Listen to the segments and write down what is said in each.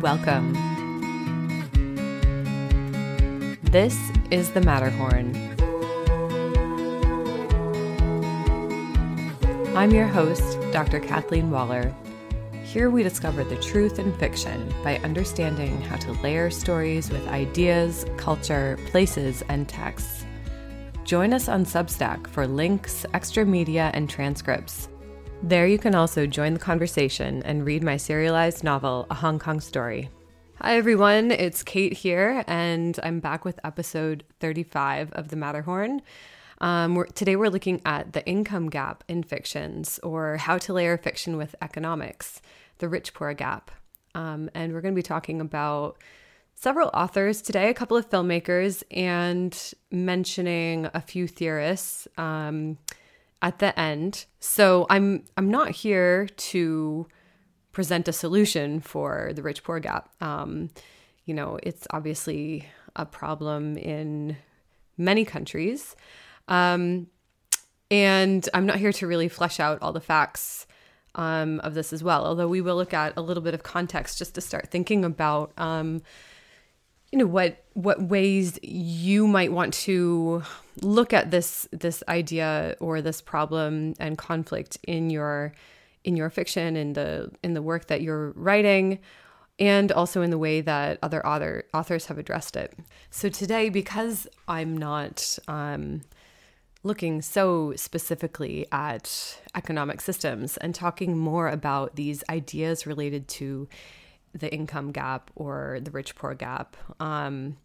Welcome. This is the Matterhorn. I'm your host, Dr. Kathleen Waller. Here we discover the truth in fiction by understanding how to layer stories with ideas, culture, places, and texts. Join us on Substack for links, extra media, and transcripts. There you can also join the conversation and read my serialized novel, A Hong Kong Story. Hi everyone, it's Kate here, and I'm back with episode 35 of The Matterhorn. Um, we're, today we're looking at the income gap in fictions, or how to layer fiction with economics, the rich poor gap. Um, and we're going to be talking about several authors today, a couple of filmmakers, and mentioning a few theorists. Um, at the end. So I'm I'm not here to present a solution for the rich poor gap. Um, you know, it's obviously a problem in many countries. Um, and I'm not here to really flesh out all the facts um, of this as well, although we will look at a little bit of context just to start thinking about um, you know what what ways you might want to look at this this idea or this problem and conflict in your in your fiction in the in the work that you're writing and also in the way that other author authors have addressed it. So today, because I'm not um, looking so specifically at economic systems and talking more about these ideas related to the income gap or the rich poor gap. Um,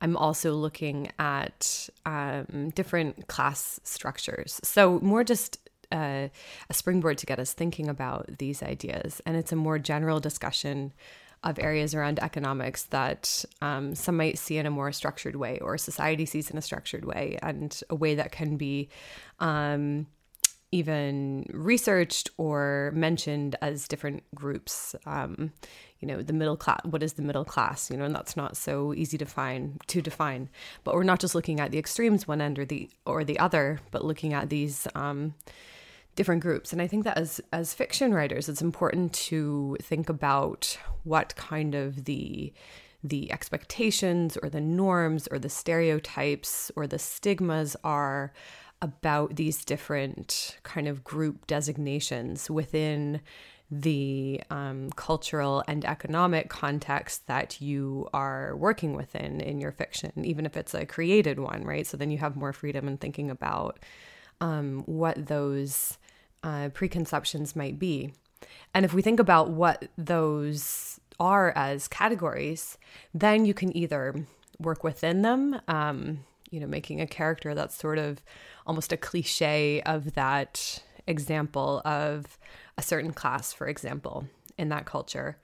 I'm also looking at um, different class structures. So, more just uh, a springboard to get us thinking about these ideas. And it's a more general discussion of areas around economics that um, some might see in a more structured way or society sees in a structured way and a way that can be. Um, even researched or mentioned as different groups. Um, you know, the middle class. What is the middle class? You know, and that's not so easy to find to define. But we're not just looking at the extremes, one end or the or the other, but looking at these um, different groups. And I think that as as fiction writers, it's important to think about what kind of the the expectations or the norms or the stereotypes or the stigmas are about these different kind of group designations within the um, cultural and economic context that you are working within in your fiction, even if it's a created one, right? So then you have more freedom in thinking about um, what those uh, preconceptions might be. And if we think about what those are as categories, then you can either work within them, um, you know, making a character that's sort of almost a cliche of that example of a certain class, for example, in that culture.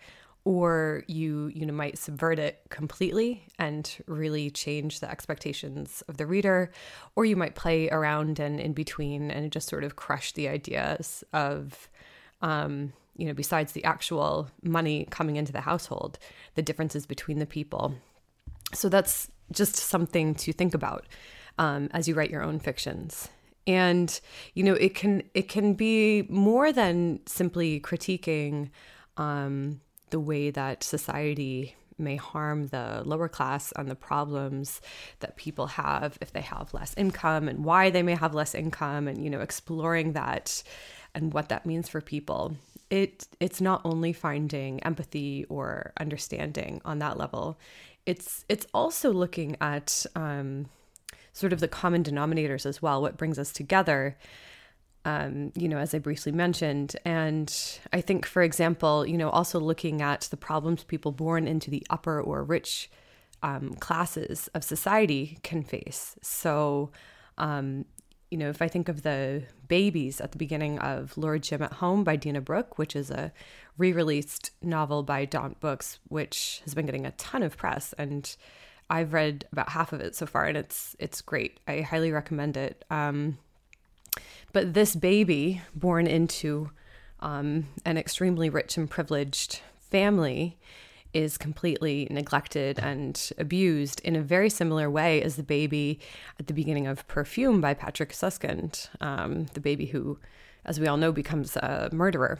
Or you, you know, might subvert it completely and really change the expectations of the reader, or you might play around and in between and just sort of crush the ideas of, um, you know, besides the actual money coming into the household, the differences between the people. So that's just something to think about um, as you write your own fictions. And you know it can it can be more than simply critiquing um, the way that society may harm the lower class and the problems that people have if they have less income and why they may have less income and you know exploring that and what that means for people. It it's not only finding empathy or understanding on that level it's it's also looking at um, sort of the common denominators as well, what brings us together. Um, you know, as I briefly mentioned. And I think, for example, you know, also looking at the problems people born into the upper or rich um, classes of society can face. So, um, you know, if I think of the babies at the beginning of Lord Jim at Home by Dinah Brooke, which is a re released novel by Daunt Books, which has been getting a ton of press and I've read about half of it so far, and it's it's great. I highly recommend it. Um, but this baby, born into um, an extremely rich and privileged family, is completely neglected and abused in a very similar way as the baby at the beginning of Perfume by Patrick Suskind, um, the baby who, as we all know, becomes a murderer.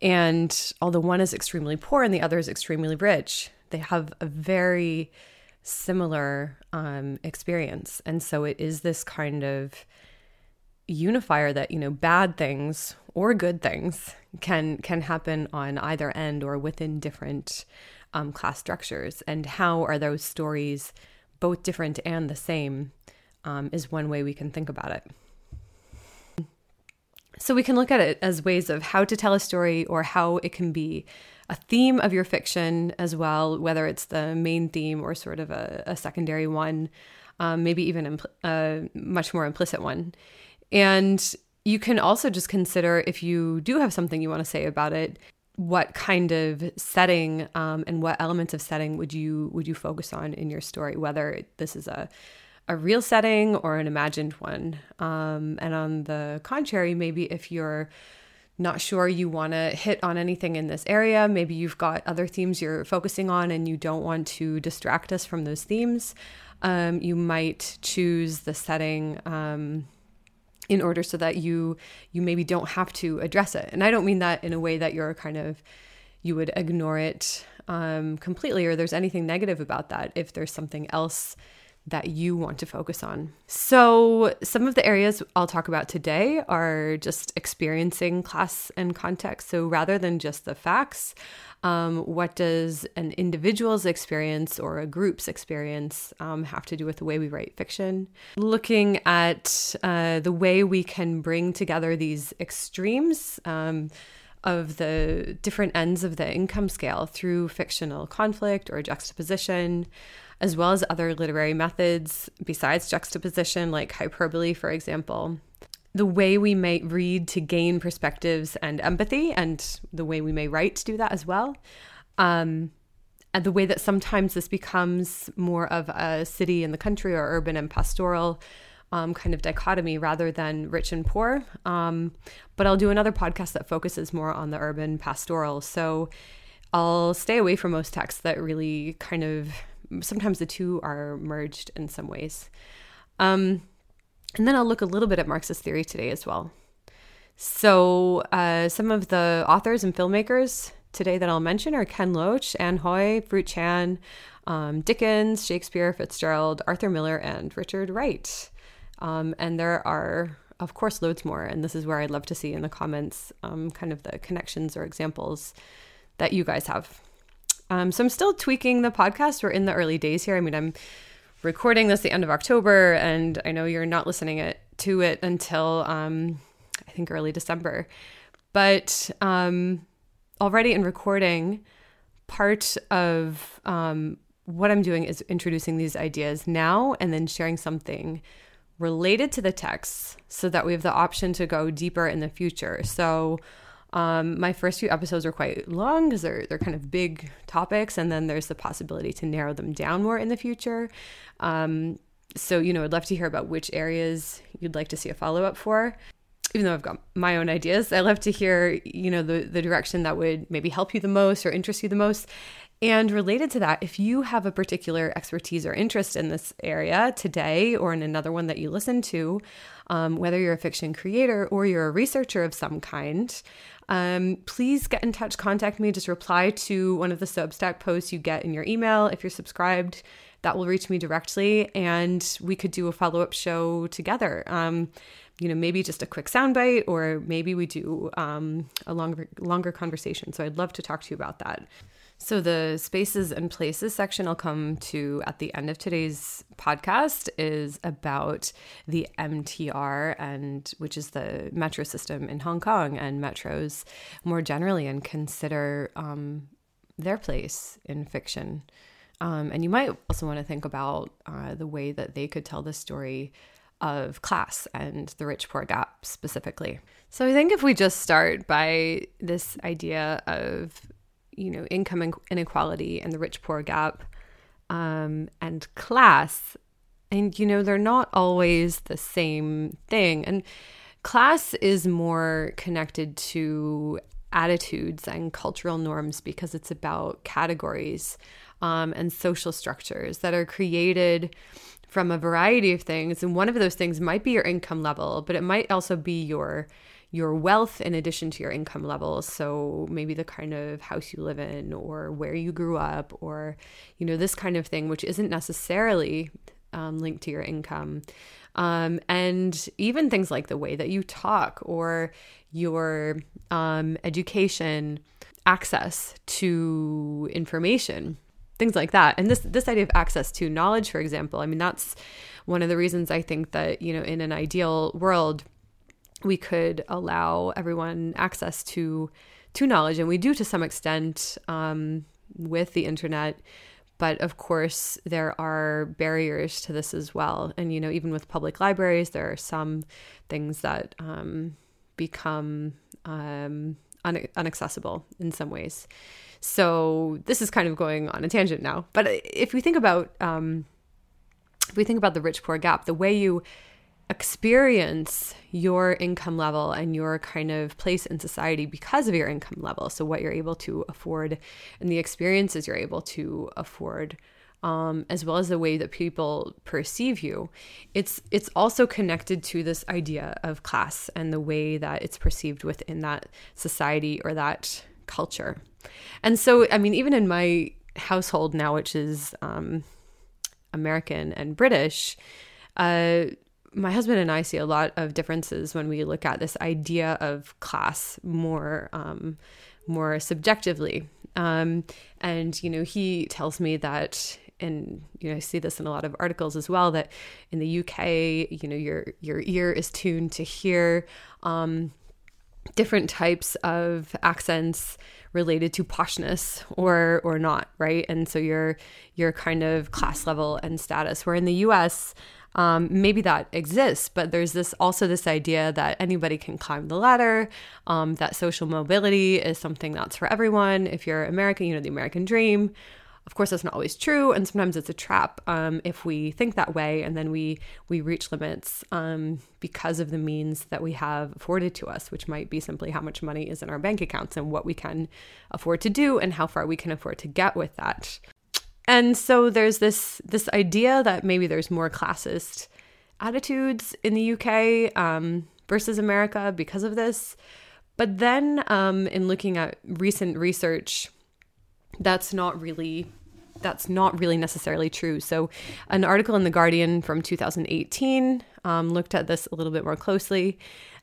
And although one is extremely poor and the other is extremely rich, they have a very similar um, experience. And so it is this kind of unifier that, you know, bad things or good things can can happen on either end or within different um, class structures. And how are those stories both different and the same um, is one way we can think about it. So we can look at it as ways of how to tell a story or how it can be a theme of your fiction as well, whether it's the main theme or sort of a, a secondary one, um, maybe even impl- a much more implicit one. And you can also just consider if you do have something you want to say about it, what kind of setting um, and what elements of setting would you would you focus on in your story? Whether this is a a real setting or an imagined one. Um, and on the contrary, maybe if you're not sure you want to hit on anything in this area, maybe you've got other themes you're focusing on and you don't want to distract us from those themes, um, you might choose the setting. In order so that you you maybe don't have to address it. And i don't mean that in a way that you're kind of you would ignore it um, completely or there's anything negative about that if there's something else that you want to focus on. So, some of the areas I'll talk about today are just experiencing class and context. So, rather than just the facts, um, what does an individual's experience or a group's experience um, have to do with the way we write fiction? Looking at uh, the way we can bring together these extremes. Um, of the different ends of the income scale through fictional conflict or juxtaposition, as well as other literary methods besides juxtaposition, like hyperbole, for example. The way we may read to gain perspectives and empathy, and the way we may write to do that as well. Um, and the way that sometimes this becomes more of a city and the country or urban and pastoral um, kind of dichotomy rather than rich and poor. Um, but I'll do another podcast that focuses more on the urban pastoral. So I'll stay away from most texts that really kind of sometimes the two are merged in some ways. Um, and then I'll look a little bit at Marxist theory today as well. So, uh, some of the authors and filmmakers today that I'll mention are Ken Loach, Ann Hui, Fruit Chan, um, Dickens, Shakespeare, Fitzgerald, Arthur Miller, and Richard Wright. Um, and there are, of course, loads more. And this is where I'd love to see in the comments um, kind of the connections or examples that you guys have. Um, so I'm still tweaking the podcast. We're in the early days here. I mean, I'm recording this the end of October, and I know you're not listening it to it until um, I think early December. But um, already in recording, part of um, what I'm doing is introducing these ideas now and then sharing something related to the text so that we have the option to go deeper in the future. So um, my first few episodes are quite long because they're they're kind of big topics, and then there's the possibility to narrow them down more in the future. Um, so you know, I'd love to hear about which areas you'd like to see a follow up for. Even though I've got my own ideas, I love to hear you know the the direction that would maybe help you the most or interest you the most. And related to that, if you have a particular expertise or interest in this area today or in another one that you listen to, um, whether you're a fiction creator or you're a researcher of some kind, um, please get in touch, contact me, just reply to one of the Substack posts you get in your email if you're subscribed. That will reach me directly, and we could do a follow up show together. Um, you know, maybe just a quick soundbite, or maybe we do um, a longer longer conversation. So I'd love to talk to you about that. So, the spaces and places section I'll come to at the end of today's podcast is about the MTR, and which is the metro system in Hong Kong and metros more generally, and consider um, their place in fiction. Um, and you might also want to think about uh, the way that they could tell the story of class and the rich poor gap specifically. So, I think if we just start by this idea of you know, income inequality and the rich poor gap um, and class. And, you know, they're not always the same thing. And class is more connected to attitudes and cultural norms because it's about categories um, and social structures that are created from a variety of things. And one of those things might be your income level, but it might also be your your wealth in addition to your income levels. So maybe the kind of house you live in or where you grew up or, you know, this kind of thing, which isn't necessarily um, linked to your income. Um, and even things like the way that you talk or your um, education, access to information, things like that. And this this idea of access to knowledge, for example, I mean that's one of the reasons I think that you know in an ideal world we could allow everyone access to to knowledge, and we do to some extent um, with the internet. But of course, there are barriers to this as well. And, you know, even with public libraries, there are some things that um, become um, un- inaccessible in some ways. So this is kind of going on a tangent now. But if we think about um, if we think about the rich poor gap, the way you experience your income level and your kind of place in society because of your income level. So, what you're able to afford and the experiences you're able to afford. Um, as well as the way that people perceive you, it's it's also connected to this idea of class and the way that it's perceived within that society or that culture. And so, I mean, even in my household now, which is um, American and British, uh, my husband and I see a lot of differences when we look at this idea of class more um, more subjectively. Um, and you know, he tells me that, and you know, I see this in a lot of articles as well. That in the UK, you know, your your ear is tuned to hear um, different types of accents related to poshness or or not, right? And so your your kind of class level and status. Where in the US, um, maybe that exists, but there's this also this idea that anybody can climb the ladder, um, that social mobility is something that's for everyone. If you're American, you know, the American dream. Of course, that's not always true, and sometimes it's a trap um, if we think that way, and then we we reach limits um, because of the means that we have afforded to us, which might be simply how much money is in our bank accounts and what we can afford to do, and how far we can afford to get with that and so there's this this idea that maybe there's more classist attitudes in the UK um, versus America because of this. But then, um, in looking at recent research, that's not really that's not really necessarily true. So, an article in the Guardian from 2018 um, looked at this a little bit more closely,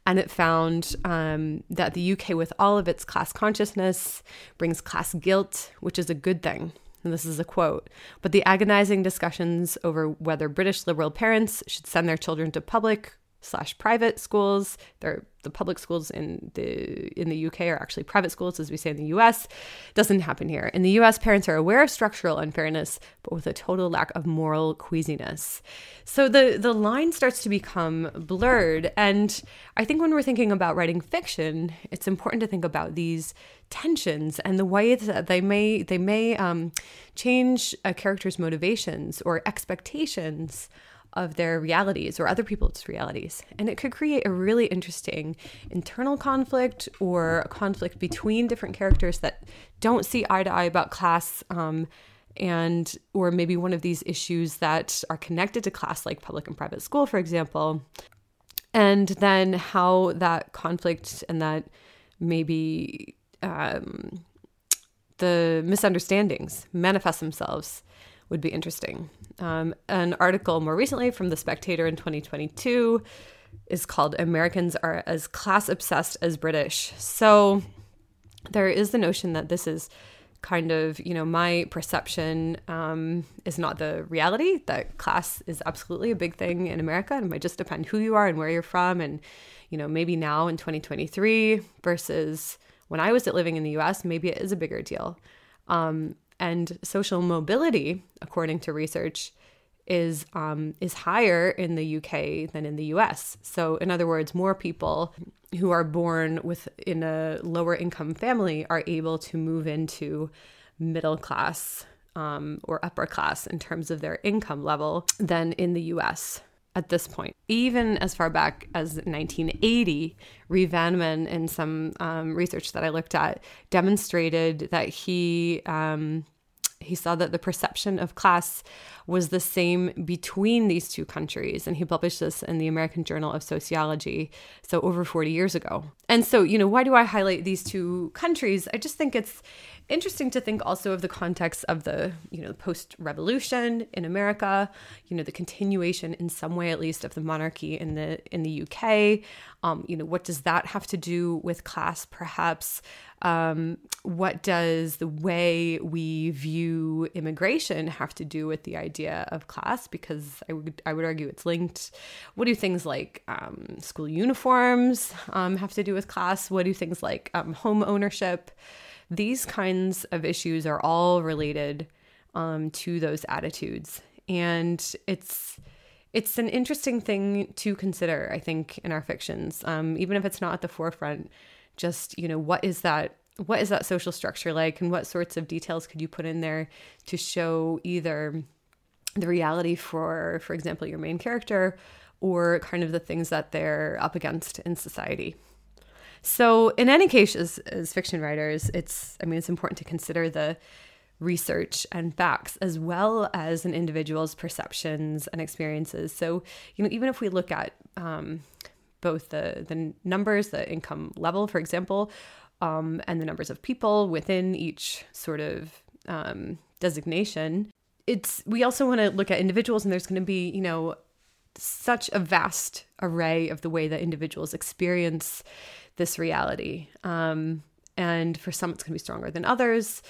and it found um, that the UK, with all of its class consciousness, brings class guilt, which is a good thing and this is a quote, but the agonizing discussions over whether British liberal parents should send their children to public slash private schools. They're, the public schools in the in the UK are actually private schools, as we say in the US. Doesn't happen here. In the US, parents are aware of structural unfairness, but with a total lack of moral queasiness. So the the line starts to become blurred. And I think when we're thinking about writing fiction, it's important to think about these tensions and the way that they may they may um, change a character's motivations or expectations of their realities or other people's realities. And it could create a really interesting internal conflict or a conflict between different characters that don't see eye to eye about class. Um, and or maybe one of these issues that are connected to class like public and private school for example and then how that conflict and that maybe um, the misunderstandings manifest themselves would be interesting. Um, an article more recently from The Spectator in 2022 is called Americans Are as Class Obsessed as British. So there is the notion that this is kind of, you know, my perception um, is not the reality, that class is absolutely a big thing in America and it might just depend who you are and where you're from. And, you know, maybe now in 2023 versus when I was living in the US, maybe it is a bigger deal. Um, and social mobility, according to research, is um, is higher in the UK than in the US. So, in other words, more people who are born with in a lower income family are able to move into middle class um, or upper class in terms of their income level than in the US at this point. Even as far back as 1980, Reeve Vanneman, in some um, research that I looked at, demonstrated that he um, He saw that the perception of class was the same between these two countries. And he published this in the American Journal of Sociology, so over 40 years ago. And so, you know, why do I highlight these two countries? I just think it's interesting to think also of the context of the you know post revolution in America, you know the continuation in some way at least of the monarchy in the in the UK. Um, you know what does that have to do with class? Perhaps um, what does the way we view immigration have to do with the idea of class? Because I would I would argue it's linked. What do things like um, school uniforms um, have to do with class? What do things like um, home ownership? These kinds of issues are all related um, to those attitudes, and it's it's an interesting thing to consider. I think in our fictions, um, even if it's not at the forefront, just you know what is that what is that social structure like, and what sorts of details could you put in there to show either the reality for, for example, your main character, or kind of the things that they're up against in society. So, in any case, as, as fiction writers, it's, I mean, it's important to consider the research and facts as well as an individual's perceptions and experiences. So, you know, even if we look at um, both the, the numbers, the income level, for example, um, and the numbers of people within each sort of um, designation, it's we also want to look at individuals, and there's going to be, you know, such a vast array of the way that individuals experience this reality. Um, and for some, it's going to be stronger than others.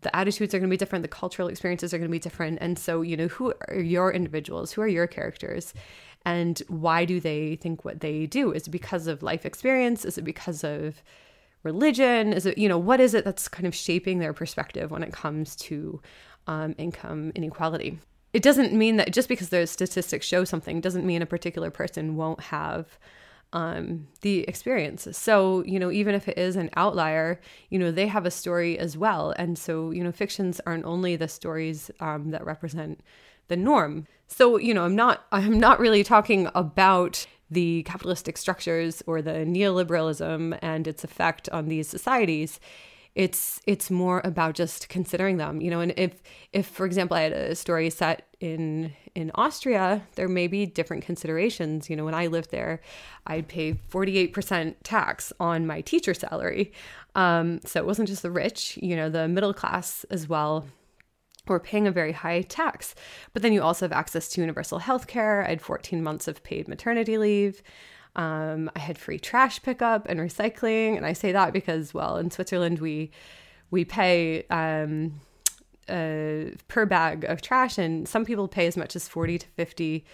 The attitudes are going to be different. The cultural experiences are going to be different. And so, you know, who are your individuals? Who are your characters? And why do they think what they do? Is it because of life experience? Is it because of religion? Is it, you know, what is it that's kind of shaping their perspective when it comes to um, income inequality? It doesn't mean that just because those statistics show something doesn't mean a particular person won't have um, the experience. So, you know, even if it is an outlier, you know, they have a story as well. And so, you know, fictions aren't only the stories um, that represent the norm. So, you know, I'm not I'm not really talking about the capitalistic structures or the neoliberalism and its effect on these societies it's it's more about just considering them you know and if if for example i had a story set in in austria there may be different considerations. You know when i lived there i'd pay 48% tax on my teacher salary. Um, so it wasn't just the rich you know the middle class as well were paying a very high tax. But then you also have access to universal health care i had 14 months of paid maternity leave um, I had free trash pickup and recycling, and I say that because, well, in Switzerland we we pay um, uh, per bag of trash, and some people pay as much as forty to fifty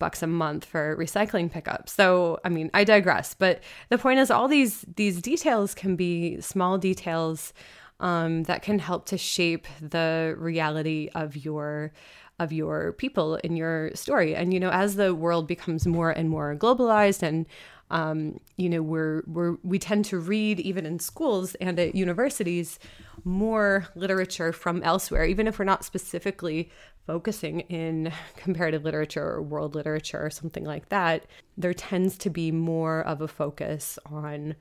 bucks a month for recycling pickup. So, I mean, I digress, but the point is, all these these details can be small details um, that can help to shape the reality of your of your people in your story. And you know, as the world becomes more and more globalized and um, you know, we're we're we tend to read even in schools and at universities more literature from elsewhere, even if we're not specifically focusing in comparative literature or world literature or something like that. There tends to be more of a focus on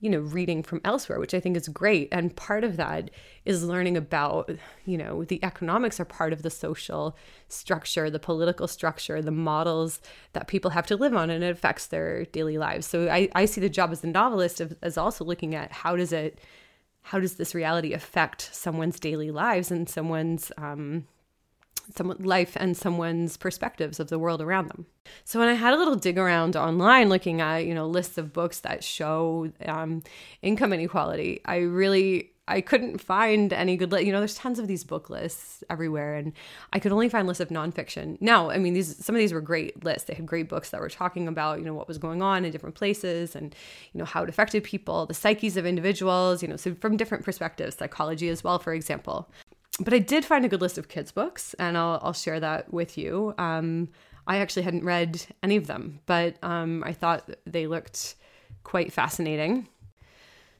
you know, reading from elsewhere, which I think is great. And part of that is learning about, you know, the economics are part of the social structure, the political structure, the models that people have to live on, and it affects their daily lives. So I, I see the job as a novelist of, as also looking at how does it, how does this reality affect someone's daily lives and someone's um, someone's life and someone's perspectives of the world around them. So when I had a little dig around online looking at, you know, lists of books that show um, income inequality, I really I couldn't find any good, you know, there's tons of these book lists everywhere, and I could only find lists of nonfiction. Now, I mean, these some of these were great lists. They had great books that were talking about, you know, what was going on in different places, and you know how it affected people, the psyches of individuals, you know, so from different perspectives, psychology as well, for example but I did find a good list of kids' books, and I'll, I'll share that with you. Um, I actually hadn't read any of them, but um, I thought they looked quite fascinating.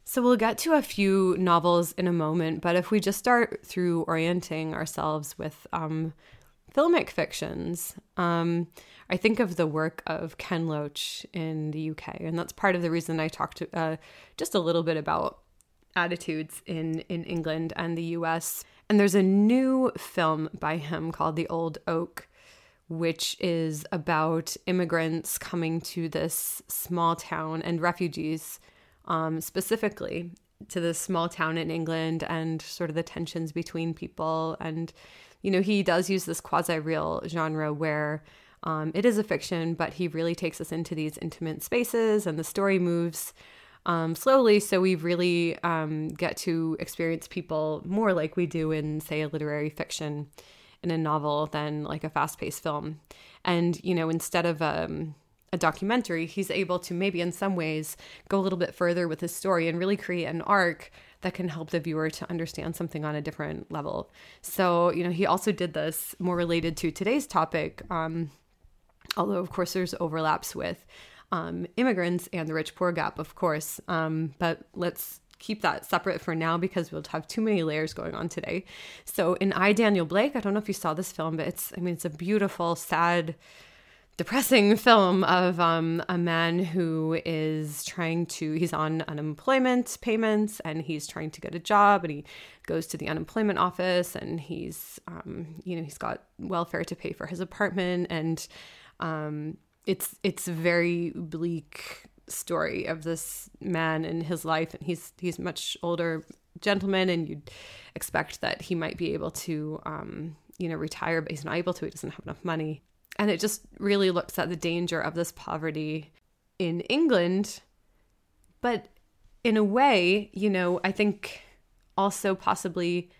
So we'll get to a few novels in a moment, but if we just start through orienting ourselves with um, filmic fictions, um, I think of the work of Ken Loach in the UK, and that's part of the reason I talked uh, just a little bit about attitudes in in England and the US. And there's a new film by him called The Old Oak, which is about immigrants coming to this small town and refugees um, specifically to this small town in England and sort of the tensions between people. And, you know, he does use this quasi real genre where um, it is a fiction, but he really takes us into these intimate spaces and the story moves um, slowly. So we really um, get to experience people more like we do in, say, a literary fiction in a novel than like a fast paced film. And, you know, instead of um, a documentary, he's able to maybe in some ways go a little bit further with his story and really create an arc that can help the viewer to understand something on a different level. So, you know, he also did this more related to today's topic, um, although, of course, there's overlaps with um, immigrants and the rich poor gap, of course. Um, but let's keep that separate for now because we'll have too many layers going on today. So in I Daniel Blake, I don't know if you saw this film, but it's I mean it's a beautiful, sad, depressing film of um, a man who is trying to he's on unemployment payments and he's trying to get a job and he goes to the unemployment office and he's um, you know he's got welfare to pay for his apartment and um, it's it's a very bleak story of this man and his life and he's he's much older gentleman and you'd expect that he might be able to um, you know retire but he's not able to he doesn't have enough money. And it just really looks at the danger of this poverty in England. But in a way you know I think also possibly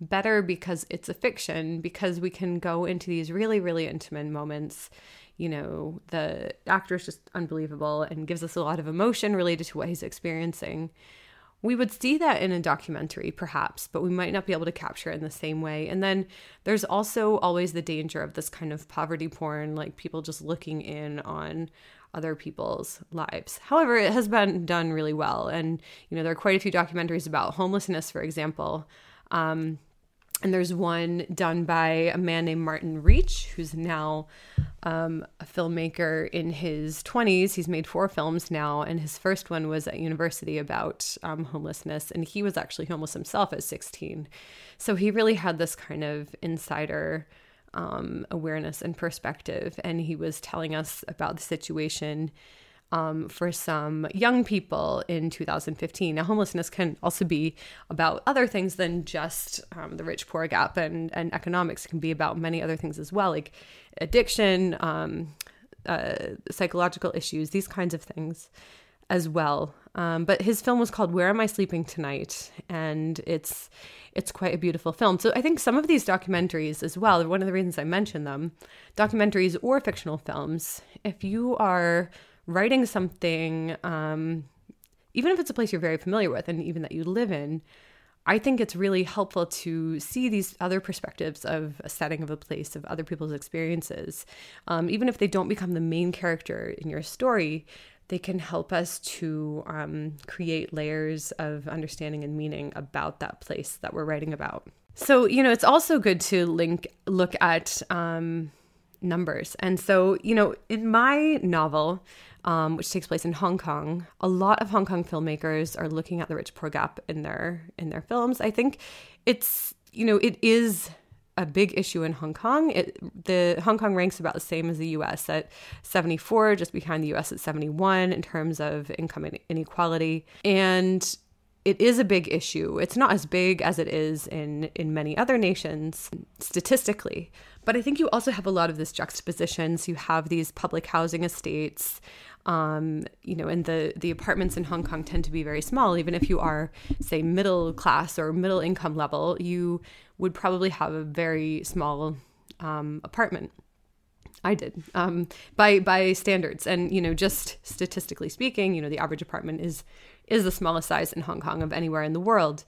better because it's a fiction because we can go into these really really intimate moments you know, the actor is just unbelievable and gives us a lot of emotion related to what he's experiencing. We would see that in a documentary, perhaps, but we might not be able to capture it in the same way. And then there's also always the danger of this kind of poverty porn, like people just looking in on other people's lives. However, it has been done really well. And, you know, there are quite a few documentaries about homelessness, for example. Um, and there's one done by a man named Martin Reach, who's now um, a filmmaker in his 20s. He's made four films now, and his first one was at university about um, homelessness, and he was actually homeless himself at 16. So he really had this kind of insider um, awareness and perspective, and he was telling us about the situation um, for some young people in 2015. Now, homelessness can also be about other things than just um, the rich poor gap, and, and economics can be about many other things as well, like addiction, um, uh, psychological issues, these kinds of things as well. Um, but his film was called "Where Am I Sleeping Tonight," and it's it's quite a beautiful film. So I think some of these documentaries as well. One of the reasons I mention them, documentaries or fictional films, if you are writing something, um, even if it's a place you're very familiar with and even that you live in, I think it's really helpful to see these other perspectives of a setting of a place, of other people's experiences. Um, even if they don't become the main character in your story, they can help us to um, create layers of understanding and meaning about that place that we're writing about. So, you know, it's also good to link, look at um, numbers. And so, you know, in my novel, um, which takes place in Hong Kong. A lot of Hong Kong filmmakers are looking at the rich poor gap in their in their films. I think it's you know it is a big issue in Hong Kong. It, the Hong Kong ranks about the same as the U.S. at 74, just behind the U.S. at 71 in terms of income inequality, and it is a big issue. It's not as big as it is in in many other nations statistically, but I think you also have a lot of this juxtaposition. So you have these public housing estates um, you know, and the the apartments in Hong Kong tend to be very small. Even if you are, say, middle class or middle income level, you would probably have a very small um, apartment. I did um, by by standards, and you know, just statistically speaking, you know, the average apartment is is the smallest size in Hong Kong of anywhere in the world.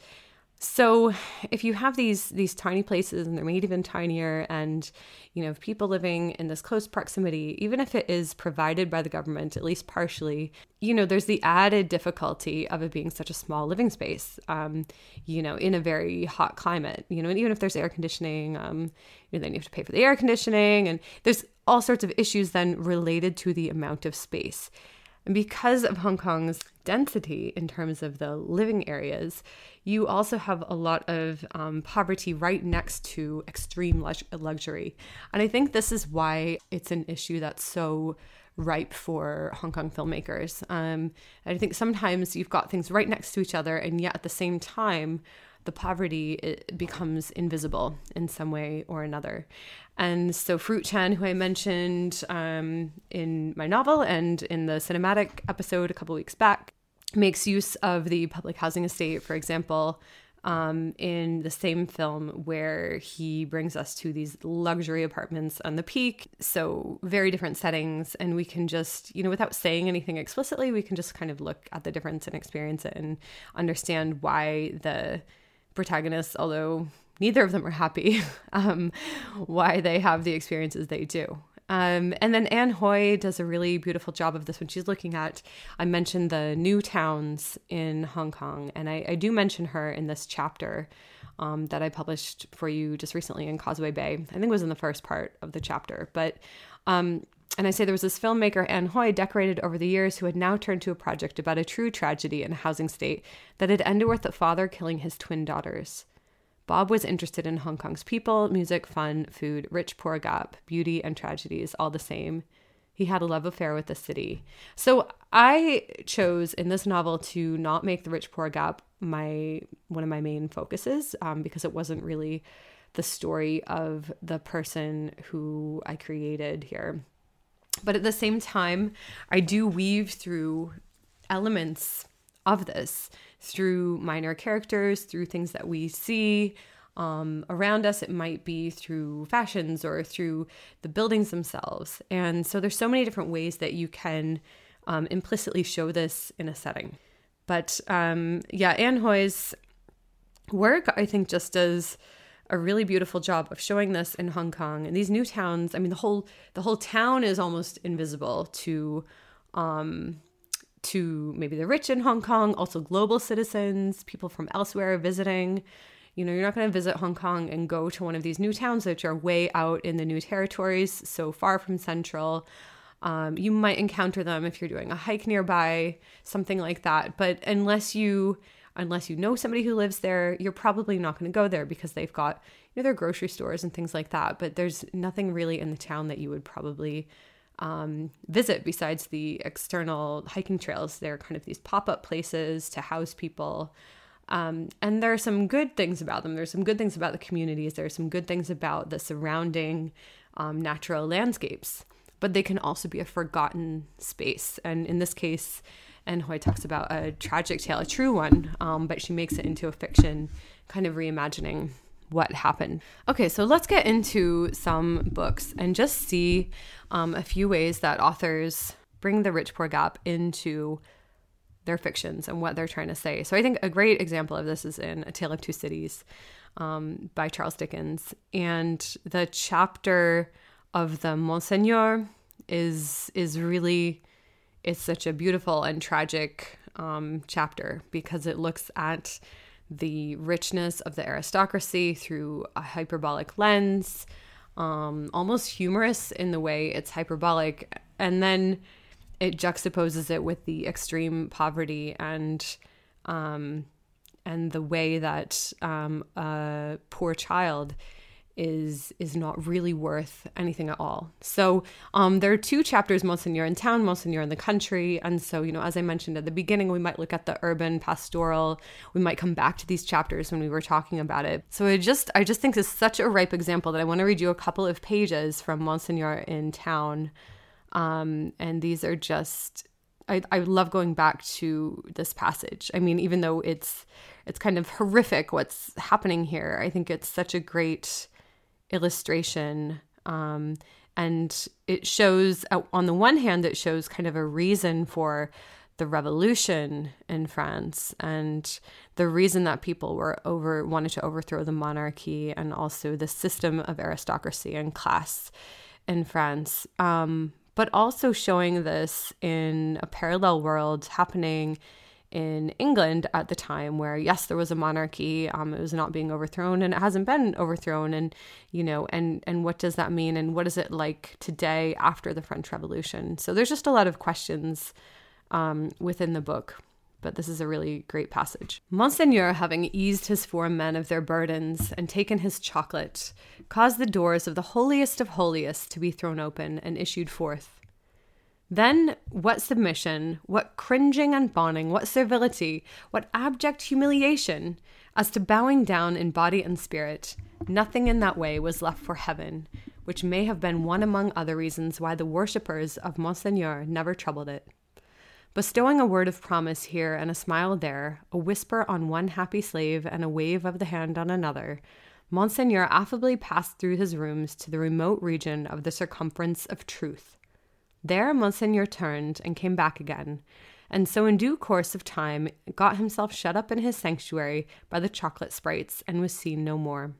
So if you have these these tiny places and they're made even tinier and you know people living in this close proximity even if it is provided by the government at least partially you know there's the added difficulty of it being such a small living space um, you know in a very hot climate you know and even if there's air conditioning um, you know then you have to pay for the air conditioning and there's all sorts of issues then related to the amount of space And because of Hong Kong's density in terms of the living areas, you also have a lot of um, poverty right next to extreme luxury. And I think this is why it's an issue that's so ripe for Hong Kong filmmakers. Um, I think sometimes you've got things right next to each other, and yet at the same time, the poverty becomes invisible in some way or another. And so, Fruit Chan, who I mentioned um, in my novel and in the cinematic episode a couple weeks back, makes use of the public housing estate, for example, um, in the same film where he brings us to these luxury apartments on the peak. So, very different settings. And we can just, you know, without saying anything explicitly, we can just kind of look at the difference and experience it and understand why the protagonists, although neither of them are happy, um, why they have the experiences they do. Um, and then Ann Hui does a really beautiful job of this when she's looking at, I mentioned the new towns in Hong Kong, and I, I do mention her in this chapter um, that I published for you just recently in Causeway Bay. I think it was in the first part of the chapter. But, um, and I say there was this filmmaker, Ann Hui, decorated over the years, who had now turned to a project about a true tragedy in a housing state that had ended with the father killing his twin daughters. Bob was interested in Hong Kong's people, music, fun, food, rich poor gap, beauty, and tragedies, all the same. He had a love affair with the city. So I chose in this novel to not make the rich poor gap my one of my main focuses um, because it wasn't really the story of the person who I created here. But at the same time, I do weave through elements of this through minor characters, through things that we see um, around us. It might be through fashions or through the buildings themselves. And so there's so many different ways that you can um, implicitly show this in a setting. But um, yeah, Ann Hui's work, I think, just does a really beautiful job of showing this in Hong Kong and these new towns. I mean, the whole the whole town is almost invisible to um, to maybe the rich in Hong Kong, also global citizens, people from elsewhere visiting. You know, you're not going to visit Hong Kong and go to one of these new towns which are way out in the new territories, so far from central. Um, you might encounter them if you're doing a hike nearby, something like that. But unless you unless you know somebody who lives there, you're probably not going to go there because they've got you know their grocery stores and things like that. But there's nothing really in the town that you would probably um, visit besides the external hiking trails. They're kind of these pop up places to house people. Um, and there are some good things about them. There's some good things about the communities. There are some good things about the surrounding um, natural landscapes, but they can also be a forgotten space. And in this case, Hui talks about a tragic tale, a true one, um, but she makes it into a fiction, kind of reimagining what happened. Okay, so let's get into some books and just see um, a few ways that authors bring the rich poor gap into their fictions and what they're trying to say. So I think a great example of this is in A Tale of Two Cities um, by Charles Dickens. And the chapter of the Monseigneur is is really it's such a beautiful and tragic um, chapter because it looks at the richness of the aristocracy through a hyperbolic lens, um, almost humorous in the way it's hyperbolic. And then it juxtaposes it with the extreme poverty and um, and the way that um, a poor child is is not really worth anything at all. So um, there are two chapters: Monseigneur in town, Monseigneur in the country. And so you know, as I mentioned at the beginning, we might look at the urban pastoral. We might come back to these chapters when we were talking about it. So I just I just think this is such a ripe example that I want to read you a couple of pages from Monseigneur in town. Um, and these are just I, I love going back to this passage. I mean, even though it's it's kind of horrific what's happening here, I think it's such a great illustration. Um, and it shows, uh, on the one hand, it shows kind of a reason for the revolution in France and the reason that people were over wanted to overthrow the monarchy and also the system of aristocracy and class in France. Um, but also showing this in a parallel world happening in England at the time, where yes, there was a monarchy, um, it was not being overthrown, and it hasn't been overthrown, and you know, and and what does that mean, and what is it like today after the French Revolution? So there's just a lot of questions um, within the book but this is a really great passage. Monseigneur, having eased his four men of their burdens and taken his chocolate, caused the doors of the holiest of holiest to be thrown open and issued forth. Then, what submission, what cringing and bawning, what servility, what abject humiliation, as to bowing down in body and spirit, nothing in that way was left for heaven, which may have been one among other reasons why the worshippers of Monseigneur never troubled it. Bestowing a word of promise here and a smile there, a whisper on one happy slave and a wave of the hand on another, Monseigneur affably passed through his rooms to the remote region of the circumference of truth. There Monseigneur turned and came back again, and so in due course of time got himself shut up in his sanctuary by the chocolate sprites and was seen no more.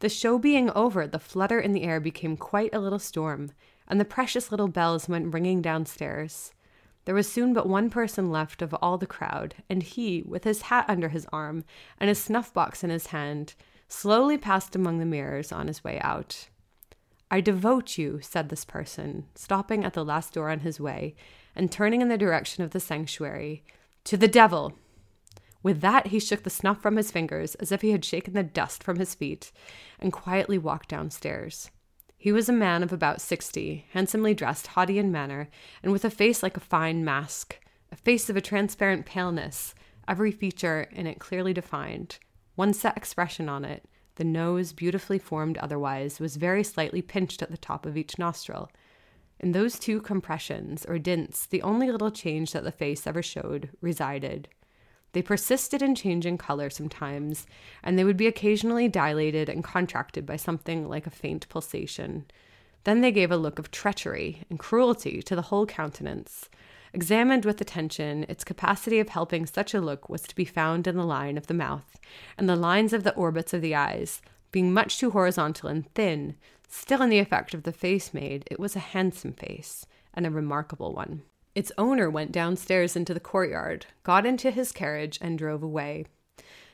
The show being over, the flutter in the air became quite a little storm, and the precious little bells went ringing downstairs. There was soon but one person left of all the crowd, and he, with his hat under his arm and his snuff box in his hand, slowly passed among the mirrors on his way out. I devote you, said this person, stopping at the last door on his way and turning in the direction of the sanctuary, to the devil. With that, he shook the snuff from his fingers as if he had shaken the dust from his feet and quietly walked downstairs. He was a man of about sixty, handsomely dressed, haughty in manner, and with a face like a fine mask, a face of a transparent paleness, every feature in it clearly defined, one set expression on it. The nose, beautifully formed otherwise, was very slightly pinched at the top of each nostril. In those two compressions, or dints, the only little change that the face ever showed resided. They persisted in changing color sometimes, and they would be occasionally dilated and contracted by something like a faint pulsation. Then they gave a look of treachery and cruelty to the whole countenance. Examined with attention, its capacity of helping such a look was to be found in the line of the mouth, and the lines of the orbits of the eyes, being much too horizontal and thin, still in the effect of the face made, it was a handsome face, and a remarkable one. Its owner went downstairs into the courtyard, got into his carriage, and drove away.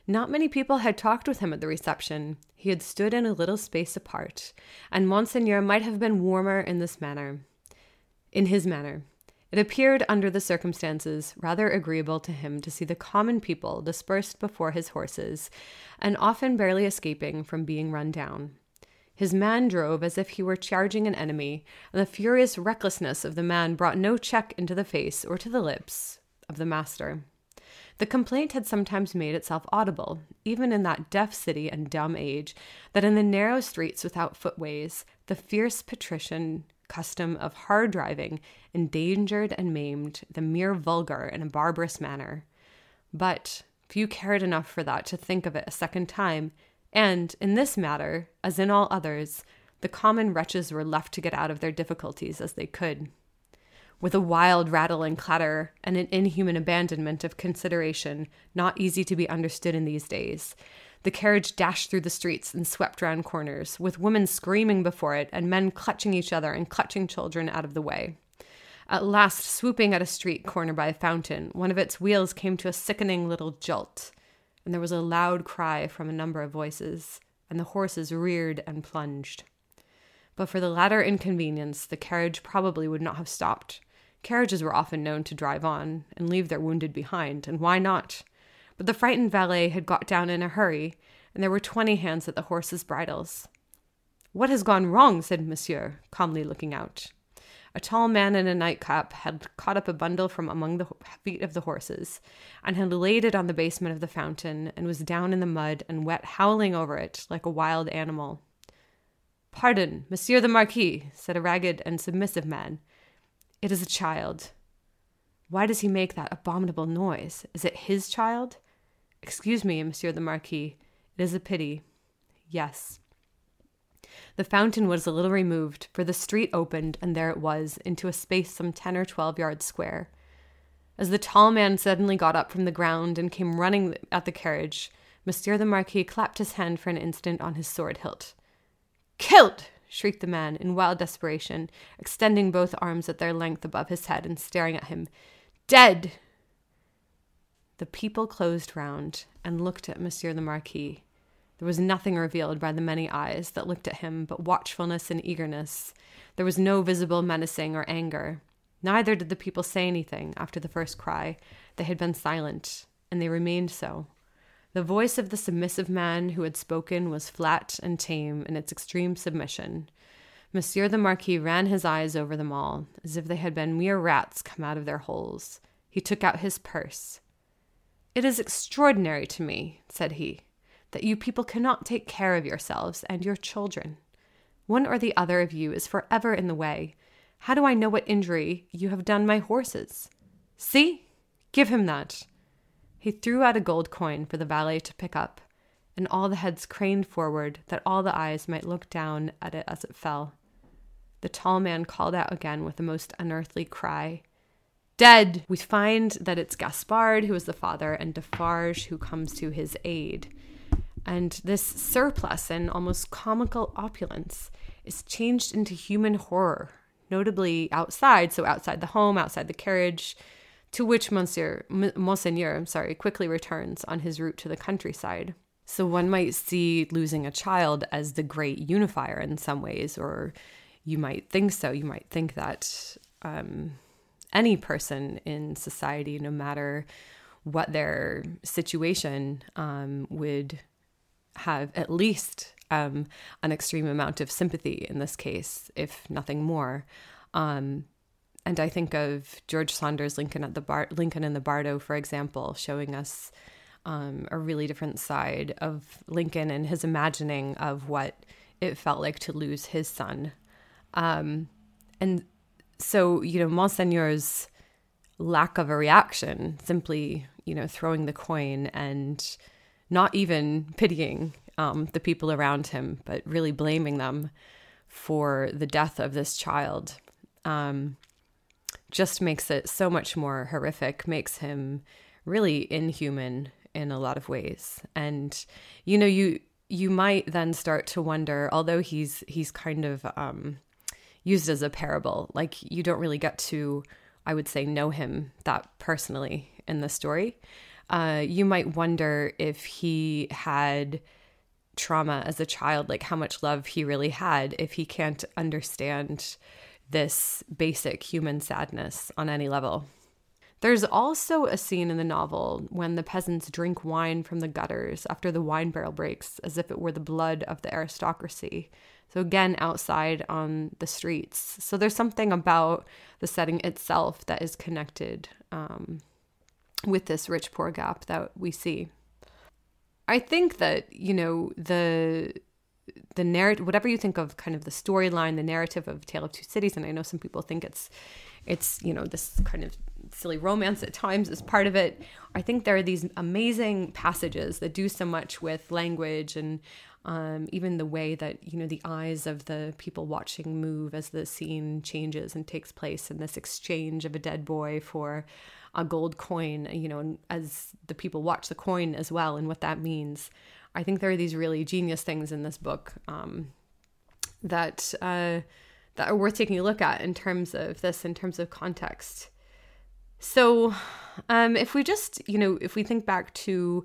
Not many people had talked with him at the reception. He had stood in a little space apart, and Monseigneur might have been warmer in this manner. In his manner. It appeared, under the circumstances, rather agreeable to him to see the common people dispersed before his horses, and often barely escaping from being run down. His man drove as if he were charging an enemy, and the furious recklessness of the man brought no check into the face or to the lips of the master. The complaint had sometimes made itself audible, even in that deaf city and dumb age, that in the narrow streets without footways, the fierce patrician custom of hard driving endangered and maimed the mere vulgar in a barbarous manner. But few cared enough for that to think of it a second time and in this matter, as in all others, the common wretches were left to get out of their difficulties as they could. With a wild rattle and clatter and an inhuman abandonment of consideration not easy to be understood in these days, the carriage dashed through the streets and swept round corners, with women screaming before it and men clutching each other and clutching children out of the way. At last, swooping at a street corner by a fountain, one of its wheels came to a sickening little jolt and there was a loud cry from a number of voices, and the horses reared and plunged. But for the latter inconvenience, the carriage probably would not have stopped. Carriages were often known to drive on and leave their wounded behind, and why not? But the frightened valet had got down in a hurry, and there were twenty hands at the horses' bridles. What has gone wrong? said Monsieur, calmly looking out. A tall man in a nightcap had caught up a bundle from among the feet of the horses and had laid it on the basement of the fountain and was down in the mud and wet, howling over it like a wild animal. Pardon, Monsieur the Marquis, said a ragged and submissive man. It is a child. Why does he make that abominable noise? Is it his child? Excuse me, Monsieur the Marquis. It is a pity. Yes. The fountain was a little removed, for the street opened, and there it was, into a space some ten or twelve yards square. As the tall man suddenly got up from the ground and came running at the carriage, Monsieur the Marquis clapped his hand for an instant on his sword hilt. Killed! shrieked the man in wild desperation, extending both arms at their length above his head and staring at him. Dead! The people closed round and looked at Monsieur the Marquis. There was nothing revealed by the many eyes that looked at him but watchfulness and eagerness. There was no visible menacing or anger. Neither did the people say anything after the first cry. They had been silent, and they remained so. The voice of the submissive man who had spoken was flat and tame in its extreme submission. Monsieur the Marquis ran his eyes over them all, as if they had been mere rats come out of their holes. He took out his purse. It is extraordinary to me, said he, that you people cannot take care of yourselves and your children. One or the other of you is forever in the way. How do I know what injury you have done my horses? See, give him that. He threw out a gold coin for the valet to pick up, and all the heads craned forward that all the eyes might look down at it as it fell. The tall man called out again with a most unearthly cry. Dead! We find that it's Gaspard who is the father and Defarge who comes to his aid. And this surplus and almost comical opulence is changed into human horror, notably outside, so outside the home, outside the carriage, to which Monsieur, Monseigneur, I'm sorry, quickly returns on his route to the countryside. So one might see losing a child as the great unifier in some ways, or you might think so. You might think that um, any person in society, no matter what their situation, um, would have at least um, an extreme amount of sympathy in this case, if nothing more. Um, and I think of George Saunders' Lincoln at the Bar- Lincoln in the Bardo, for example, showing us um, a really different side of Lincoln and his imagining of what it felt like to lose his son. Um, and so, you know, Monseigneur's lack of a reaction, simply, you know, throwing the coin and not even pitying um, the people around him, but really blaming them for the death of this child, um, just makes it so much more horrific, makes him really inhuman in a lot of ways. And you know, you you might then start to wonder, although he's he's kind of um, used as a parable, like you don't really get to, I would say, know him that personally in the story uh, you might wonder if he had trauma as a child, like how much love he really had, if he can't understand this basic human sadness on any level. There's also a scene in the novel when the peasants drink wine from the gutters after the wine barrel breaks, as if it were the blood of the aristocracy. So, again, outside on the streets. So, there's something about the setting itself that is connected um, with this rich poor gap that we see. I think that, you know, the the narrative whatever you think of kind of the storyline, the narrative of Tale of Two Cities, and I know some people think it's it's, you know, this kind of silly romance at times is part of it. I think there are these amazing passages that do so much with language and um, even the way that you know the eyes of the people watching move as the scene changes and takes place in this exchange of a dead boy for a gold coin, you know, as the people watch the coin as well and what that means. I think there are these really genius things in this book um, that uh, that are worth taking a look at in terms of this, in terms of context. So, um, if we just, you know, if we think back to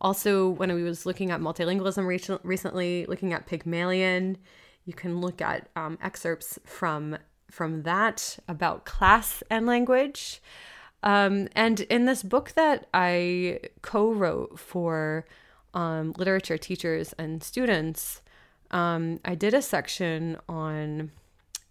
also when I was looking at multilingualism recently, looking at Pygmalion, you can look at um, excerpts from from that about class and language. Um, and in this book that I co wrote for um, literature teachers and students, um, I did a section on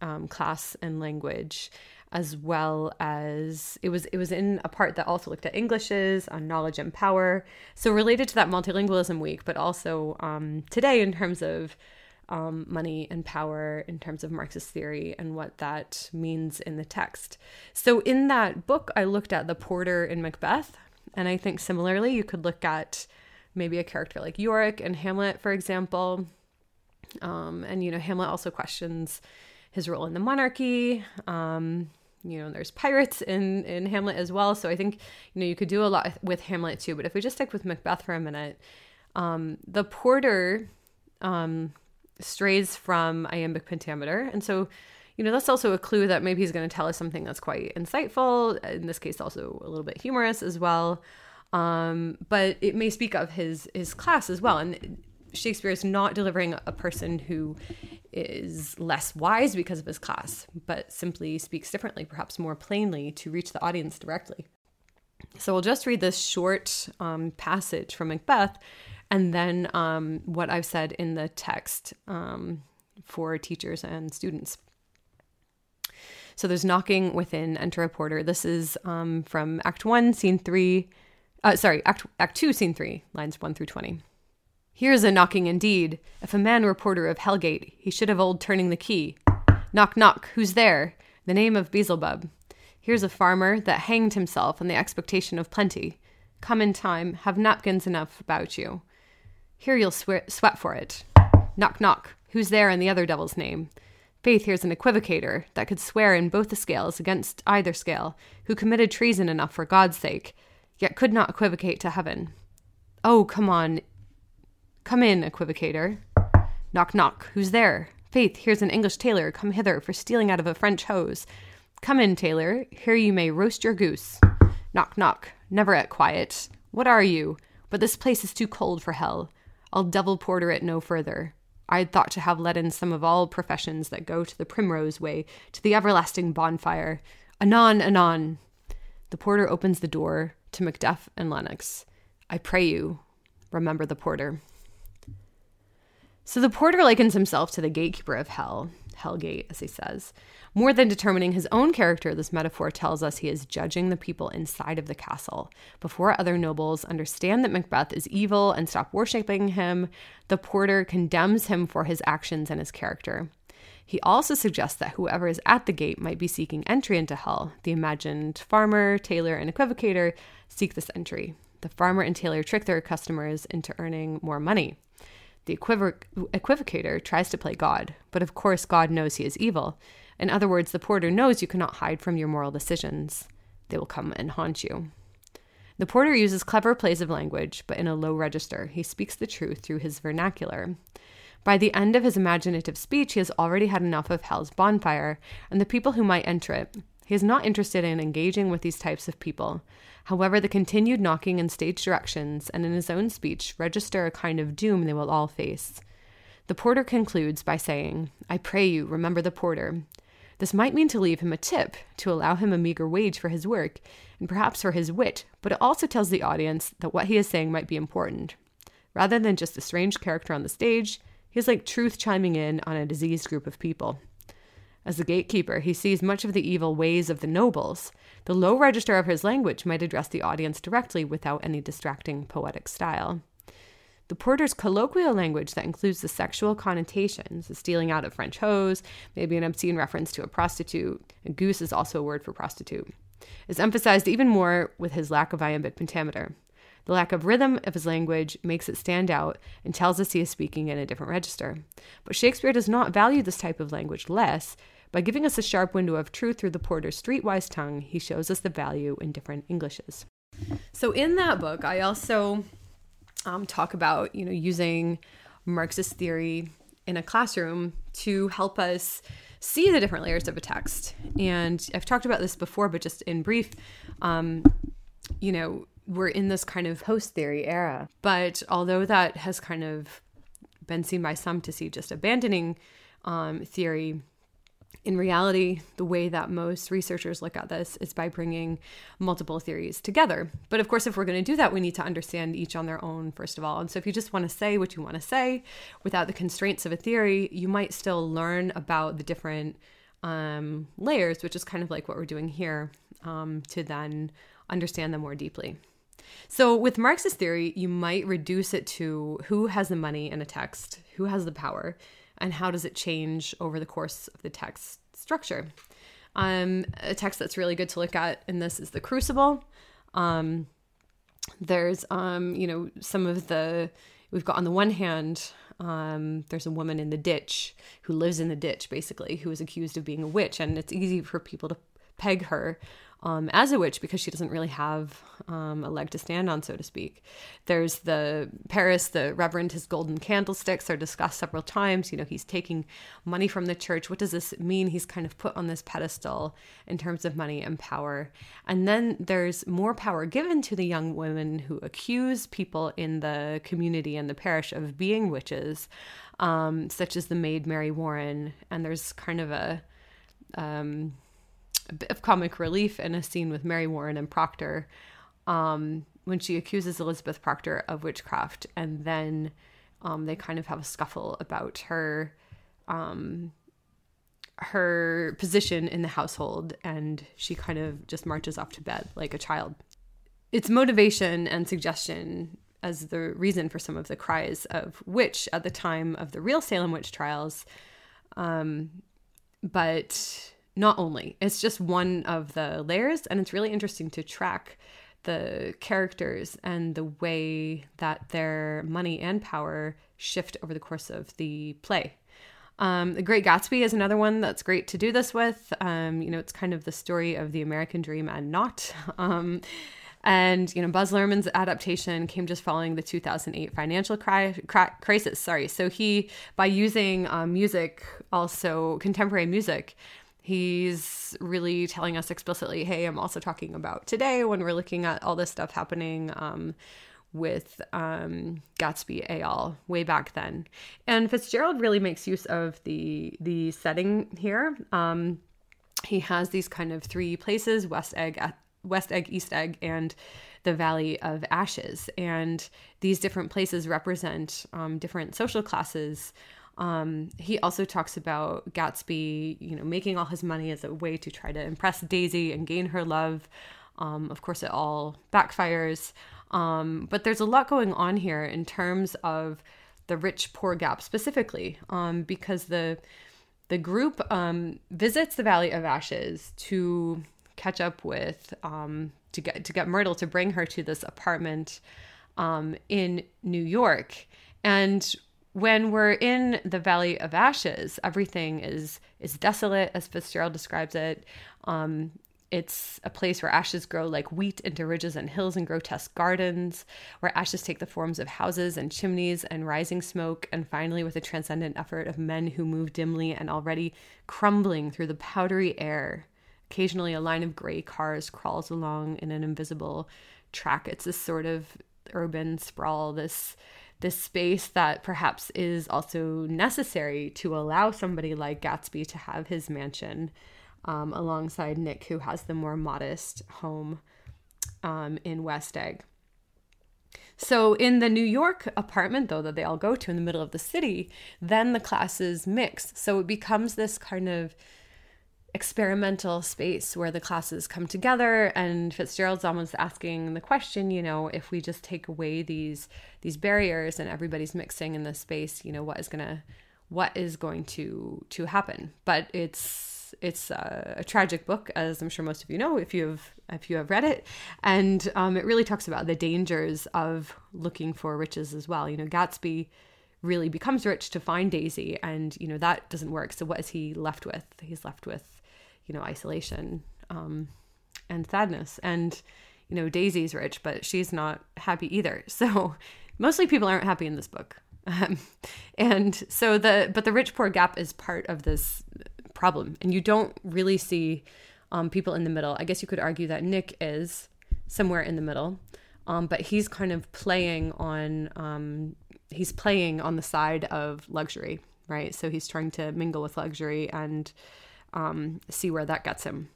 um, class and language as well as it was it was in a part that also looked at englishes on knowledge and power so related to that multilingualism week but also um, today in terms of um, money and power in terms of Marxist theory and what that means in the text. So, in that book, I looked at the porter in Macbeth, and I think similarly, you could look at maybe a character like Yorick and Hamlet, for example. Um, and, you know, Hamlet also questions his role in the monarchy. Um, you know, there's pirates in, in Hamlet as well. So I think, you know, you could do a lot with Hamlet too. But if we just stick with Macbeth for a minute, um, the porter um, strays from iambic pentameter. And so, you know, that's also a clue that maybe he's going to tell us something that's quite insightful, in this case, also a little bit humorous as well. Um, but it may speak of his his class as well. And Shakespeare is not delivering a person who is less wise because of his class, but simply speaks differently, perhaps more plainly, to reach the audience directly. So we'll just read this short um, passage from Macbeth and then um, what I've said in the text um, for teachers and students. So there's knocking within, enter a porter. This is um, from Act 1, Scene 3. Uh, sorry, Act, Act 2, Scene 3, lines 1 through 20. Here's a knocking indeed. If a man were porter of Hellgate, he should have old turning the key. Knock, knock, who's there? The name of Beelzebub. Here's a farmer that hanged himself on the expectation of plenty. Come in time, have napkins enough about you. Here you'll swear, sweat for it. Knock, knock, who's there in the other devil's name? Faith here's an equivocator that could swear in both the scales against either scale, who committed treason enough for God's sake, yet could not equivocate to heaven. Oh, come on. Come in, equivocator. Knock, knock. Who's there? Faith, here's an English tailor come hither for stealing out of a French hose. Come in, tailor. Here you may roast your goose. Knock, knock. Never at quiet. What are you? But this place is too cold for hell. I'll devil porter it no further. I had thought to have let in some of all professions that go to the primrose way, to the everlasting bonfire. Anon, anon. The porter opens the door to Macduff and Lennox. I pray you, remember the porter. So the porter likens himself to the gatekeeper of hell, Hellgate, as he says. More than determining his own character, this metaphor tells us he is judging the people inside of the castle. Before other nobles understand that Macbeth is evil and stop worshipping him, the porter condemns him for his actions and his character. He also suggests that whoever is at the gate might be seeking entry into hell. The imagined farmer, tailor, and equivocator seek this entry. The farmer and tailor trick their customers into earning more money. The equivocator tries to play God, but of course, God knows he is evil. In other words, the porter knows you cannot hide from your moral decisions. They will come and haunt you. The porter uses clever plays of language, but in a low register. He speaks the truth through his vernacular. By the end of his imaginative speech, he has already had enough of hell's bonfire and the people who might enter it. He is not interested in engaging with these types of people. However, the continued knocking in stage directions and in his own speech register a kind of doom they will all face. The porter concludes by saying, I pray you, remember the porter. This might mean to leave him a tip, to allow him a meager wage for his work, and perhaps for his wit, but it also tells the audience that what he is saying might be important. Rather than just a strange character on the stage, he is like truth chiming in on a diseased group of people. As the gatekeeper, he sees much of the evil ways of the nobles. The low register of his language might address the audience directly without any distracting poetic style. The porter's colloquial language that includes the sexual connotations, the stealing out of French hose, maybe an obscene reference to a prostitute, goose is also a word for prostitute, is emphasized even more with his lack of iambic pentameter. The lack of rhythm of his language makes it stand out and tells us he is speaking in a different register. But Shakespeare does not value this type of language less by giving us a sharp window of truth through the porter's streetwise tongue, he shows us the value in different Englishes. So in that book, I also um, talk about, you know, using Marxist theory in a classroom to help us see the different layers of a text. And I've talked about this before, but just in brief, um, you know, we're in this kind of post theory era. But although that has kind of been seen by some to see just abandoning um, theory, in reality, the way that most researchers look at this is by bringing multiple theories together. But of course, if we're going to do that, we need to understand each on their own, first of all. And so, if you just want to say what you want to say without the constraints of a theory, you might still learn about the different um, layers, which is kind of like what we're doing here, um, to then understand them more deeply. So, with Marxist theory, you might reduce it to who has the money in a text, who has the power, and how does it change over the course of the text structure. Um, a text that's really good to look at in this is The Crucible. Um, there's, um, you know, some of the, we've got on the one hand, um, there's a woman in the ditch who lives in the ditch, basically, who is accused of being a witch. And it's easy for people to peg her um, as a witch because she doesn't really have um, a leg to stand on, so to speak. There's the Parris, the Reverend, his golden candlesticks are discussed several times. You know, he's taking money from the church. What does this mean? He's kind of put on this pedestal in terms of money and power. And then there's more power given to the young women who accuse people in the community and the parish of being witches, um, such as the maid Mary Warren. And there's kind of a um, a bit of comic relief in a scene with Mary Warren and Proctor um, when she accuses Elizabeth Proctor of witchcraft, and then um, they kind of have a scuffle about her um, her position in the household, and she kind of just marches off to bed like a child. It's motivation and suggestion as the reason for some of the cries of witch at the time of the real Salem witch trials. Um, but not only, it's just one of the layers, and it's really interesting to track the characters and the way that their money and power shift over the course of the play. Um, the Great Gatsby is another one that's great to do this with. Um, you know, it's kind of the story of the American dream and not. Um, and you know, Baz Luhrmann's adaptation came just following the 2008 financial cri- cri- crisis. Sorry, so he by using um, music, also contemporary music, he's really telling us explicitly, hey, I'm also talking about today when we're looking at all this stuff happening um, with um, Gatsby Eyal way back then. And Fitzgerald really makes use of the the setting here. Um, he has these kind of three places: West Egg, West Egg, East Egg, and the Valley of Ashes. And these different places represent um, different social classes um, he also talks about Gatsby, you know, making all his money as a way to try to impress Daisy and gain her love. Um, of course, it all backfires. Um, but there's a lot going on here in terms of the rich poor gap specifically, um, because the the group um, visits the Valley of Ashes to catch up with um, to get to get Myrtle to bring her to this apartment in New York. And when we're in the Valley of Ashes, everything is is desolate, as Fitzgerald describes it. Um, it's a place where ashes grow like wheat into ridges and hills and grotesque gardens, where ashes take the forms of houses and chimneys and rising smoke, and finally, with a transcendent effort of men who move dimly and already crumbling through the powdery air. Occasionally, a line of gray cars crawls along in an invisible track. It's this sort of urban sprawl, this this space that perhaps is also necessary to allow somebody like Gatsby to have his mansion um, alongside Nick, who has the more modest home um, in West Egg. So, in the New York apartment, though, that they all go to in the middle of the city, then the classes mix. So it becomes this kind of experimental space where the classes come together and Fitzgerald's almost asking the question, you know, if we just take away these these barriers and everybody's mixing in this space, you know, what is gonna what is going to to happen? But it's it's a, a tragic book, as I'm sure most of you know if you've if you have read it, and um, it really talks about the dangers of looking for riches as well. You know, Gatsby really becomes rich to find Daisy, and you know that doesn't work. So what is he left with? He's left with you know, isolation um, and sadness. And, you know, Daisy's rich, but she's not happy either. So mostly people aren't happy in this book. Um, and so the, but the rich poor gap is part of this problem. And you don't really see um, people in the middle. I guess you could argue that Nick is somewhere in the middle. Um, but he's kind of playing on um, he's playing on the side of luxury right so he's trying to mingle with luxury and um, see where that gets him.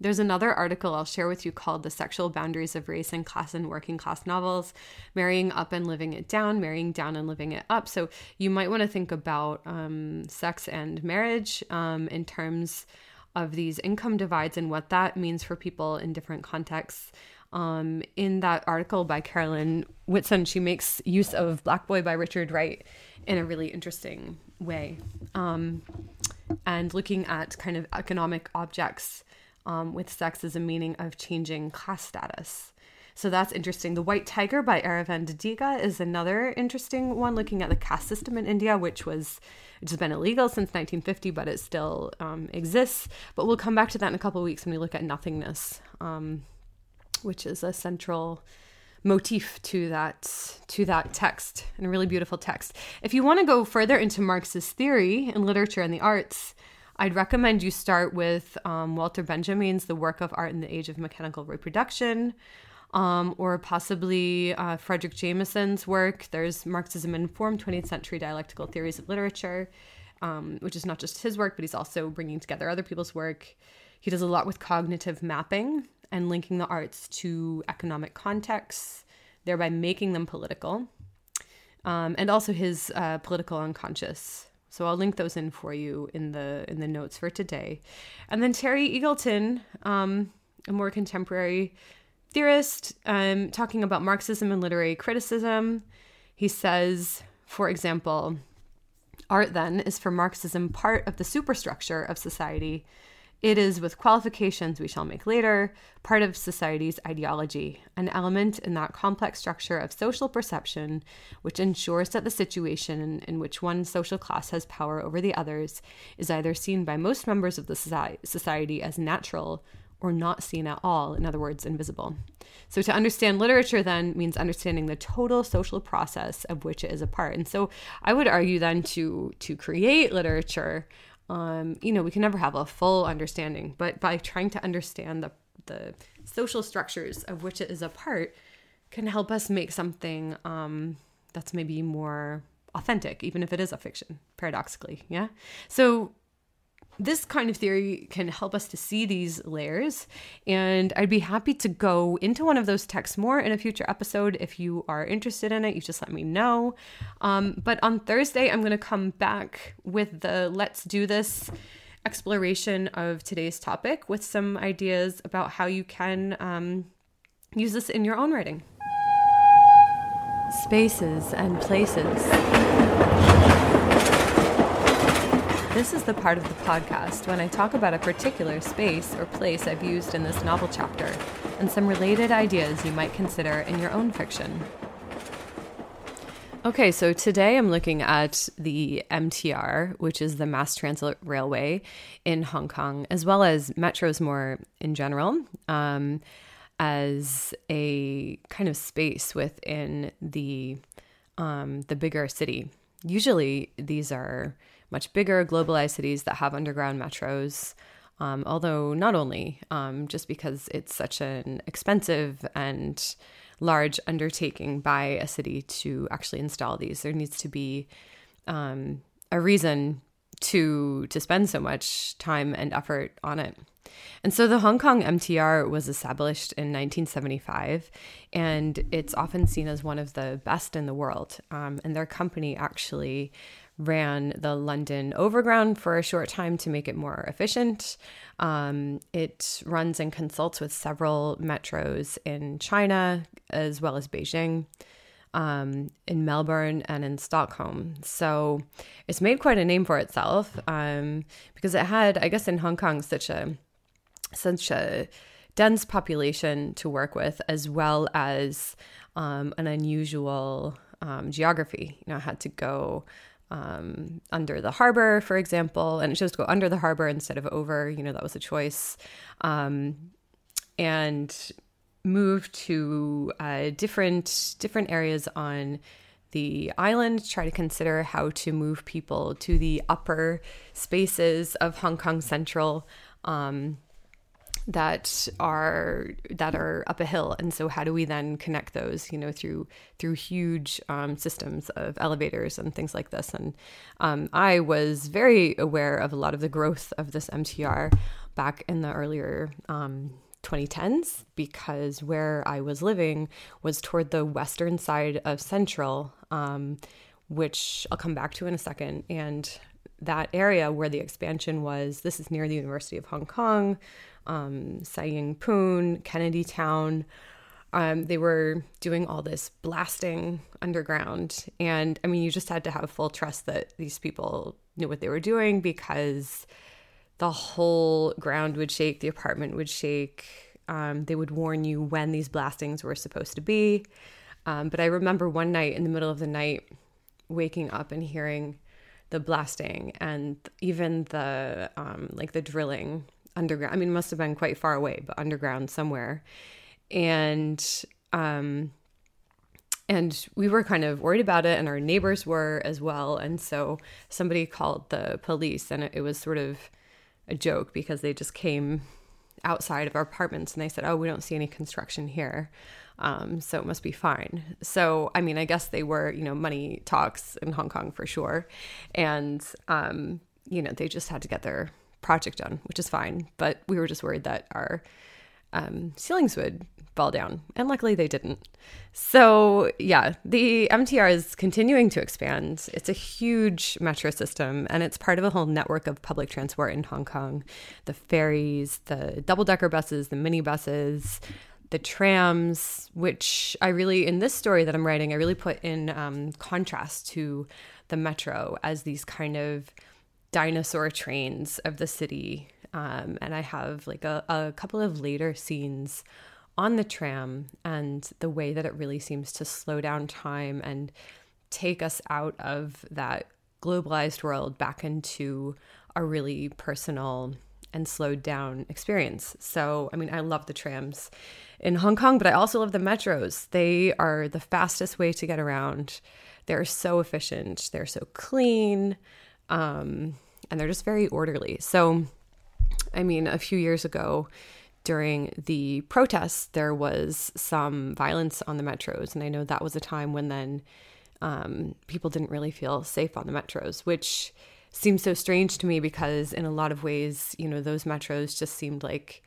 There's another article I'll share with you called The Sexual Boundaries of Race and Class in Working Class Novels Marrying Up and Living It Down, Marrying Down and Living It Up. So you might want to think about um, sex and marriage um, in terms of these income divides and what that means for people in different contexts. Um, in that article by Carolyn Whitson, she makes use of Black Boy by Richard Wright in a really interesting way. Um, and looking at kind of economic objects um, with sex as a meaning of changing class status. So that's interesting. The White Tiger by Aravind Adiga is another interesting one, looking at the caste system in India, which was which has been illegal since 1950, but it still um, exists. But we'll come back to that in a couple of weeks when we look at nothingness, um, which is a central motif to that to that text and a really beautiful text. If you want to go further into Marx's theory in literature and the arts, I'd recommend you start with um, Walter Benjamin's The Work of Art in the Age of Mechanical Reproduction, um, or possibly uh, Fredric Jameson's work. There's Marxism and Form 20th Century Dialectical Theories of Literature, um, which is not just his work, but he's also bringing together other people's work. He does a lot with cognitive mapping and linking the arts to economic contexts, thereby making them political. Um, and also his uh, political unconscious so I'll link those in for you in the in the notes for today. And then Terry Eagleton, um, a more contemporary theorist, um, talking about Marxism and literary criticism. He says, for example, art then is for Marxism part of the superstructure of society it is, with qualifications we shall make later, part of society's ideology, an element in that complex structure of social perception which ensures that the situation in which one social class has power over the others is either seen by most members of the society as natural or not seen at all, in other words, invisible. So, to understand literature then means understanding the total social process of which it is a part. And so, I would argue then to to create literature um, you know, we can never have a full understanding, but by trying to understand the the social structures of which it is a part can help us make something um, that's maybe more authentic, even if it is a fiction, paradoxically. Yeah. So this kind of theory can help us to see these layers. And I'd be happy to go into one of those texts more in a future episode. If you are interested in it, you just let me know. Um, but on Thursday, I'm going to come back with the Let's Do This exploration of today's topic with some ideas about how you can um, use this in your own writing. Spaces and places. This is the part of the podcast when I talk about a particular space or place I've used in this novel chapter and some related ideas you might consider in your own fiction. Okay, so today I'm looking at the MTR, which is the Mass Transit Railway in Hong Kong, as well as metros more in general, um, as a kind of space within the um, the bigger city. Usually, these are much bigger, globalized cities that have underground metros. Um, although not only um, just because it's such an expensive and large undertaking by a city to actually install these, there needs to be um, a reason to to spend so much time and effort on it. And so the Hong Kong MTR was established in 1975, and it's often seen as one of the best in the world. Um, and their company actually ran the London Overground for a short time to make it more efficient. Um, it runs and consults with several metros in China as well as Beijing, um, in Melbourne, and in Stockholm. So it's made quite a name for itself um, because it had, I guess, in Hong Kong, such a such a dense population to work with, as well as um, an unusual um, geography. You know, I had to go um, under the harbor, for example, and it chose to go under the harbor instead of over. You know, that was a choice. Um, and move to uh, different different areas on the island, try to consider how to move people to the upper spaces of Hong Kong Central. Um, that are that are up a hill. And so how do we then connect those you know through through huge um, systems of elevators and things like this? And um, i was very aware of a lot of the growth of this mtr back in the earlier um, 2010s because where i was living was toward the western side of central um, which i'll come back to in a second. And that area where the expansion was this is near the university of hong kong um, Sai Ying Pun, Kennedy Town. Um, they were doing all this blasting underground. And I mean, you just had to have full trust that these people knew what they were doing because the whole ground would shake, the apartment would shake. um, they would warn you when these blastings were supposed to be. Um, but I remember one night in the middle of the night waking up and hearing the blasting and even the um, like the drilling underground. I mean, must have been quite far away, but underground somewhere. And um, and we were kind of worried about it, and our neighbors were as well. And so somebody called the police, and it, it was sort of a joke because they just came outside of our apartments and they said, "Oh, we don't see any construction here." Um, so it must be fine. So, I mean, I guess they were, you know, money talks in Hong Kong for sure. And, um, you know, they just had to get their project done, which is fine. But we were just worried that our um, ceilings would fall down. And luckily they didn't. So, yeah, the MTR is continuing to expand. It's a huge metro system and it's part of a whole network of public transport in Hong Kong the ferries, the double decker buses, the minibuses, the trams, which I really, in this story that I'm writing, I really put in um, contrast to the metro as these kind of dinosaur trains of the city. Um, and I have like a, a couple of later scenes on the tram and the way that it really seems to slow down time and take us out of that globalized world back into a really personal and slowed down experience. So, I mean, I love the trams in Hong Kong, but I also love the metros. They are the fastest way to get around. They're so efficient, they're so clean, um, and they're just very orderly. So, I mean, a few years ago, during the protests, there was some violence on the metros. And I know that was a time when then um, people didn't really feel safe on the metros, which seems so strange to me because, in a lot of ways, you know, those metros just seemed like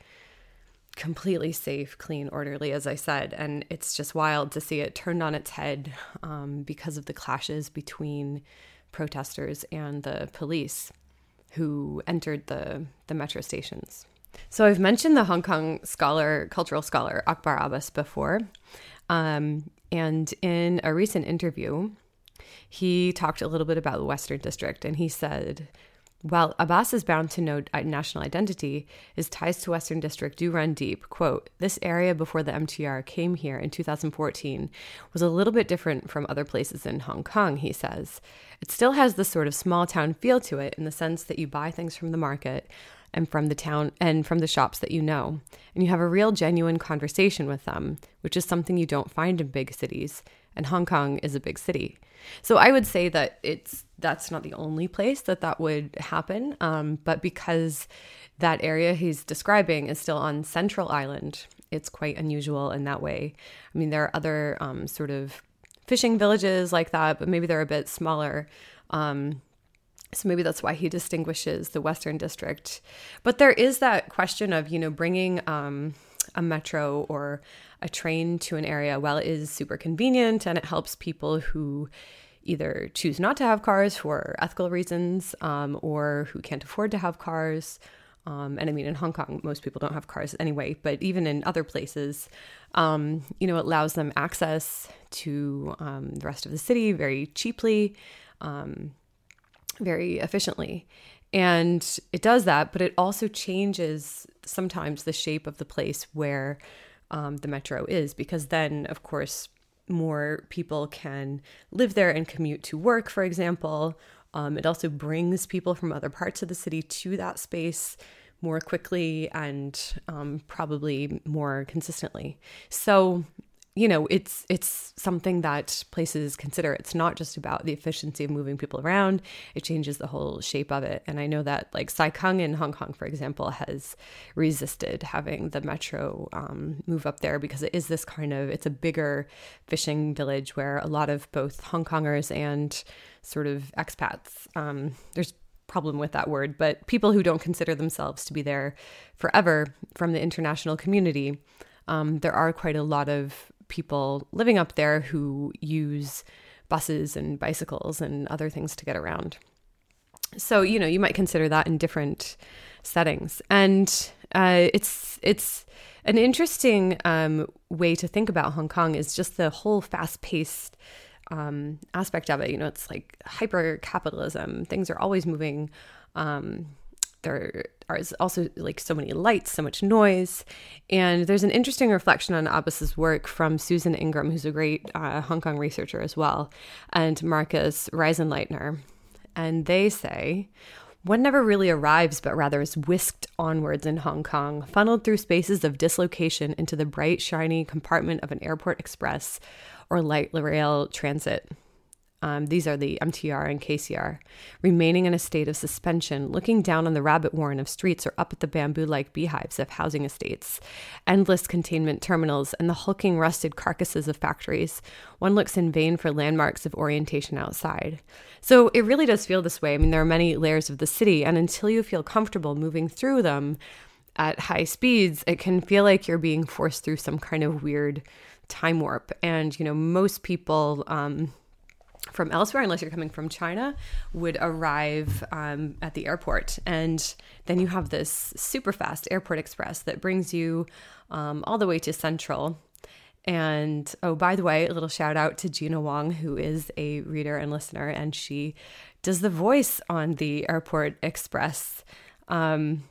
completely safe, clean, orderly, as I said. And it's just wild to see it turned on its head um, because of the clashes between protesters and the police who entered the, the metro stations. So I've mentioned the Hong Kong scholar, cultural scholar Akbar Abbas before. Um, and in a recent interview, he talked a little bit about the Western District and he said, while Abbas is bound to no uh, national identity, his ties to Western District do run deep. Quote, this area before the MTR came here in 2014 was a little bit different from other places in Hong Kong, he says. It still has this sort of small town feel to it in the sense that you buy things from the market, and from the town and from the shops that you know. And you have a real genuine conversation with them, which is something you don't find in big cities. And Hong Kong is a big city. So I would say that it's that's not the only place that that would happen. Um, but because that area he's describing is still on Central Island, it's quite unusual in that way. I mean, there are other um, sort of fishing villages like that, but maybe they're a bit smaller. Um, so maybe that's why he distinguishes the Western District. But there is that question of, you know, bringing um, a metro or a train to an area, while it is super convenient and it helps people who either choose not to have cars for ethical reasons um, or who can't afford to have cars. Um, and I mean, in Hong Kong, most people don't have cars anyway, but even in other places, um, you know, it allows them access to um, the rest of the city very cheaply. Um, very efficiently. And it does that, but it also changes sometimes the shape of the place where um, the metro is, because then, of course, more people can live there and commute to work, for example. Um, it also brings people from other parts of the city to that space more quickly and um, probably more consistently. So you know it's it's something that places consider. It's not just about the efficiency of moving people around. It changes the whole shape of it. And i know that like sai kung in hong kong for example has resisted having the metro um, move up there because it is this kind of it's a bigger fishing village where a lot of both hong kongers and sort of expats um, there's problem with that word but people who don't consider themselves to be there forever from the international community um, there are quite a lot of people living up there who use buses and bicycles and other things to get around. So, you know, you might consider that in different settings. And uh, it's it's an interesting um, way to think about Hong Kong is just the whole fast paced um, aspect of it. You know, it's like hyper capitalism. Things are always moving um, there are also like so many lights, so much noise. And there's an interesting reflection on Abbas's work from Susan Ingram, who's a great uh, Hong Kong researcher as well, and Markus Reisenleitner. And they say, one never really arrives, but rather is whisked onwards in Hong Kong, funneled through spaces of dislocation into the bright, shiny compartment of an airport express or light rail transit. Um, these are the MTR and KCR, remaining in a state of suspension, looking down on the rabbit warren of streets or up at the bamboo like beehives of housing estates, endless containment terminals, and the hulking rusted carcasses of factories. One looks in vain for landmarks of orientation outside. So it really does feel this way. I mean, there are many layers of the city, and until you feel comfortable moving through them at high speeds, it can feel like you're being forced through some kind of weird time warp. And, you know, most people, um, from elsewhere, unless you're coming from China, would arrive um, at the airport. And then you have this super fast airport express that brings you um, all the way to Central. And oh, by the way, a little shout out to Gina Wong, who is a reader and listener, and she does the voice on the Airport Express. Um,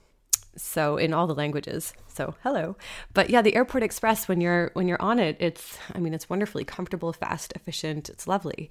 so in all the languages so hello but yeah the airport express when you're when you're on it it's i mean it's wonderfully comfortable fast efficient it's lovely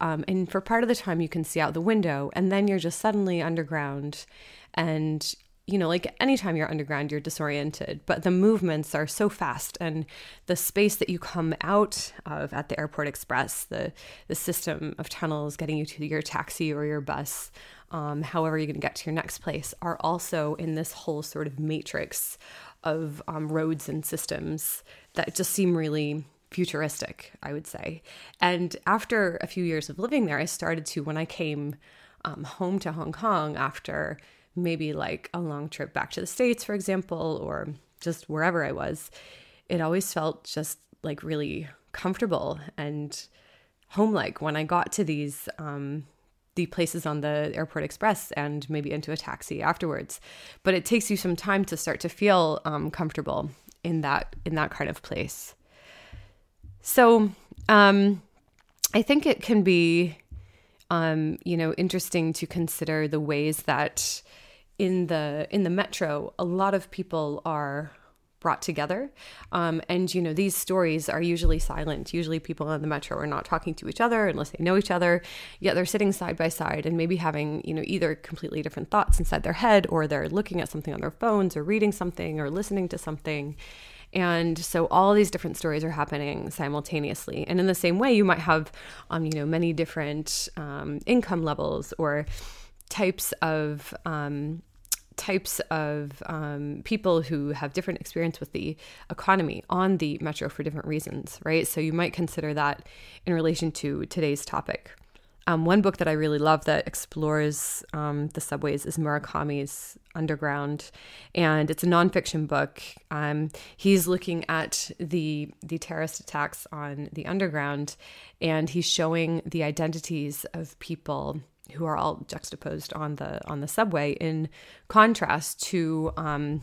um, and for part of the time you can see out the window and then you're just suddenly underground. And you know like anytime you're underground you're disoriented. But the movements are so fast and the space that you come out of at the airport express the the system of tunnels getting you to your taxi or your bus um, however you're going to get to your next place, are also in this whole sort of matrix of um, roads and systems that just seem really futuristic, I would say. And after a few years of living there, I started to, when I came um, home to Hong Kong after maybe like a long trip back to the States, for example, or just wherever I was, it always felt just like really comfortable and home like when I got to these um, the places on the airport express and maybe into a taxi afterwards but it takes you some time to start to feel um, comfortable in that in that kind of place so um, i think it can be um, you know interesting to consider the ways that in the in the metro a lot of people are brought together. Um, and, you know, these stories are usually silent. Usually people on the metro are not talking to each other unless they know each other, yet they're sitting side by side and maybe having, you know, either completely different thoughts inside their head or they're looking at something on their phones or reading something or listening to something. And so all these different stories are happening simultaneously. And in the same way, you might have, um, you know, many different um, income levels or types of um, types of um, people who have different experience with the economy on the metro for different reasons, right? So you might consider that in relation to today's topic. Um, one book that I really love that explores um, the subways is Murakami's Underground, and it's a nonfiction book. Um, he's looking at the the terrorist attacks on the underground, and he's showing the identities of people who are all juxtaposed on the on the subway in contrast to um,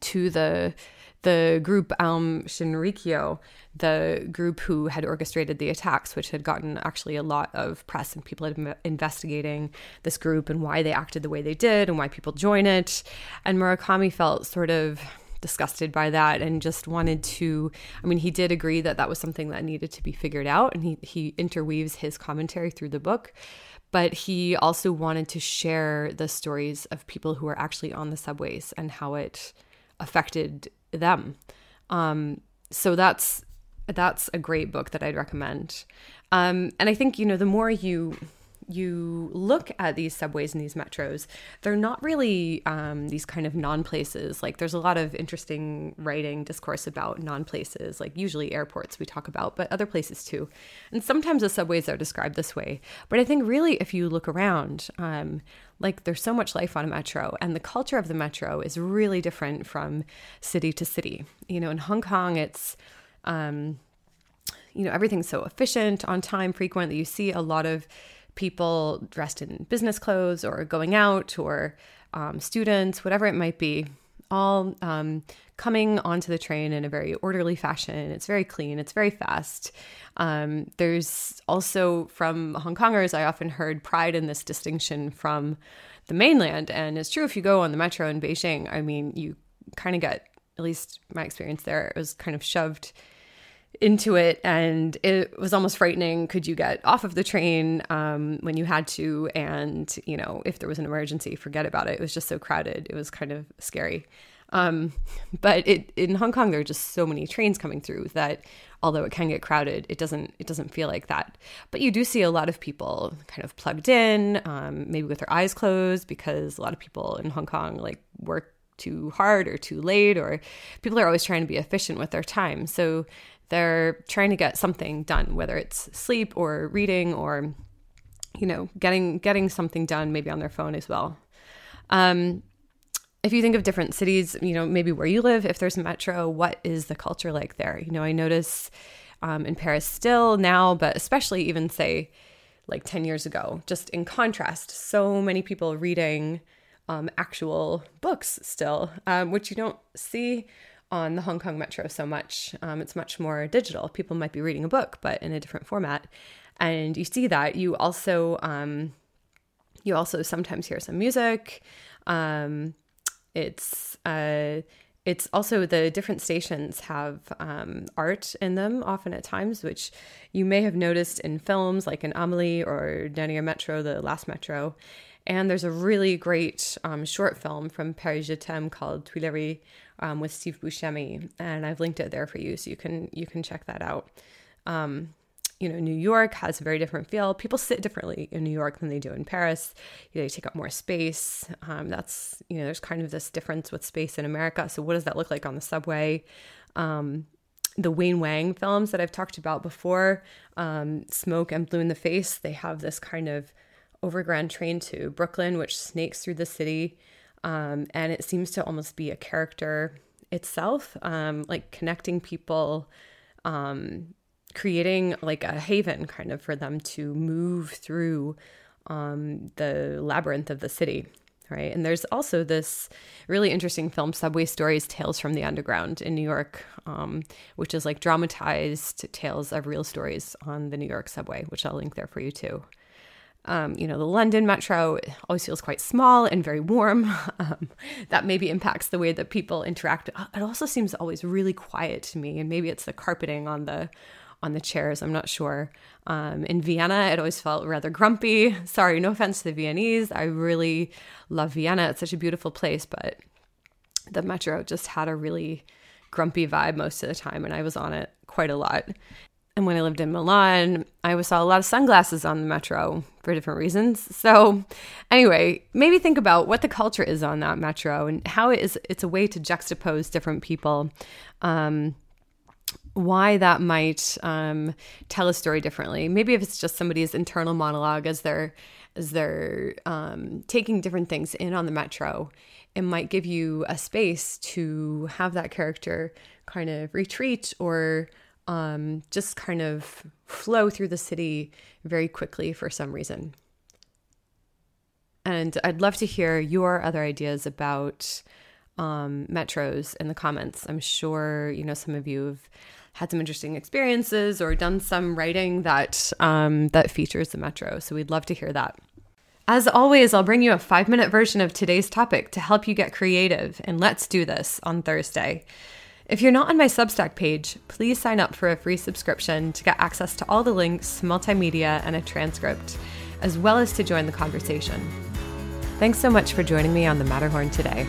to the the group Aum Shinrikyo, the group who had orchestrated the attacks, which had gotten actually a lot of press and people had been investigating this group and why they acted the way they did and why people join it. And Murakami felt sort of disgusted by that and just wanted to I mean he did agree that that was something that needed to be figured out and he he interweaves his commentary through the book but he also wanted to share the stories of people who were actually on the subways and how it affected them. Um, so that's that's a great book that I'd recommend. Um, and I think you know the more you you look at these subways and these metros, they're not really um, these kind of non places. Like, there's a lot of interesting writing discourse about non places, like usually airports we talk about, but other places too. And sometimes the subways are described this way. But I think really, if you look around, um, like there's so much life on a metro, and the culture of the metro is really different from city to city. You know, in Hong Kong, it's um, you know everything's so efficient, on time, frequent that you see a lot of people dressed in business clothes or going out or um, students, whatever it might be, all um, coming onto the train in a very orderly fashion. It's very clean, it's very fast. Um, there's also from Hong Kongers, I often heard pride in this distinction from the mainland. And it's true if you go on the metro in Beijing, I mean, you kind of get, at least my experience there, it was kind of shoved into it and it was almost frightening. Could you get off of the train um, when you had to? And you know if there was an emergency forget about it. It was just so crowded. It was kind of scary. Um, but it, in hong kong there are just so many trains coming through that although it can get crowded it doesn't it doesn't feel like that. But you do see a lot of people kind of plugged in um, maybe with their eyes closed because a lot of people in hong kong like work too hard or too late or people are always trying to be efficient with their time. So they're trying to get something done, whether it's sleep or reading or, you know, getting getting something done, maybe on their phone as well. Um, if you think of different cities, you know, maybe where you live, if there's a metro, what is the culture like there? You know, I notice um, in Paris still now, but especially even say like 10 years ago, just in contrast, so many people reading um, actual books still, um, which you don't see on the Hong Kong Metro so much. Um, it's much more digital. People might be reading a book, but in a different format. And you see that. You also um, you also sometimes hear some music. Um, it's uh, it's also the different stations have um, art in them often at times, which you may have noticed in films like in Amelie or Dernier Metro, the last Metro. And there's a really great um, short film from Paris Je t'aime called Tuileries um, with Steve Buscemi, and I've linked it there for you, so you can you can check that out. Um, you know, New York has a very different feel. People sit differently in New York than they do in Paris. You know, they take up more space. Um, that's you know, there's kind of this difference with space in America. So what does that look like on the subway? Um, the Wayne Wang films that I've talked about before, um, Smoke and Blue in the Face, they have this kind of overground train to Brooklyn, which snakes through the city. Um, and it seems to almost be a character itself, um, like connecting people, um, creating like a haven kind of for them to move through um, the labyrinth of the city. Right. And there's also this really interesting film, Subway Stories Tales from the Underground in New York, um, which is like dramatized tales of real stories on the New York subway, which I'll link there for you too. Um, you know, the London metro always feels quite small and very warm. Um, that maybe impacts the way that people interact. Uh, it also seems always really quiet to me, and maybe it's the carpeting on the on the chairs. I'm not sure. Um, in Vienna, it always felt rather grumpy. Sorry, no offense to the Viennese. I really love Vienna. It's such a beautiful place, but the metro just had a really grumpy vibe most of the time, and I was on it quite a lot. And when I lived in Milan, I saw a lot of sunglasses on the metro for different reasons. So, anyway, maybe think about what the culture is on that metro and how it is. It's a way to juxtapose different people. Um, why that might um, tell a story differently. Maybe if it's just somebody's internal monologue as they're as they're um, taking different things in on the metro, it might give you a space to have that character kind of retreat or um, just kind of flow through the city very quickly for some reason. And I'd love to hear your other ideas about um, metros in the comments. I'm sure you know some of you have had some interesting experiences or done some writing that um, that features the metro. So we'd love to hear that. As always, I'll bring you a five minute version of today's topic to help you get creative. And let's do this on Thursday. If you're not on my Substack page, please sign up for a free subscription to get access to all the links, multimedia, and a transcript, as well as to join the conversation. Thanks so much for joining me on the Matterhorn today.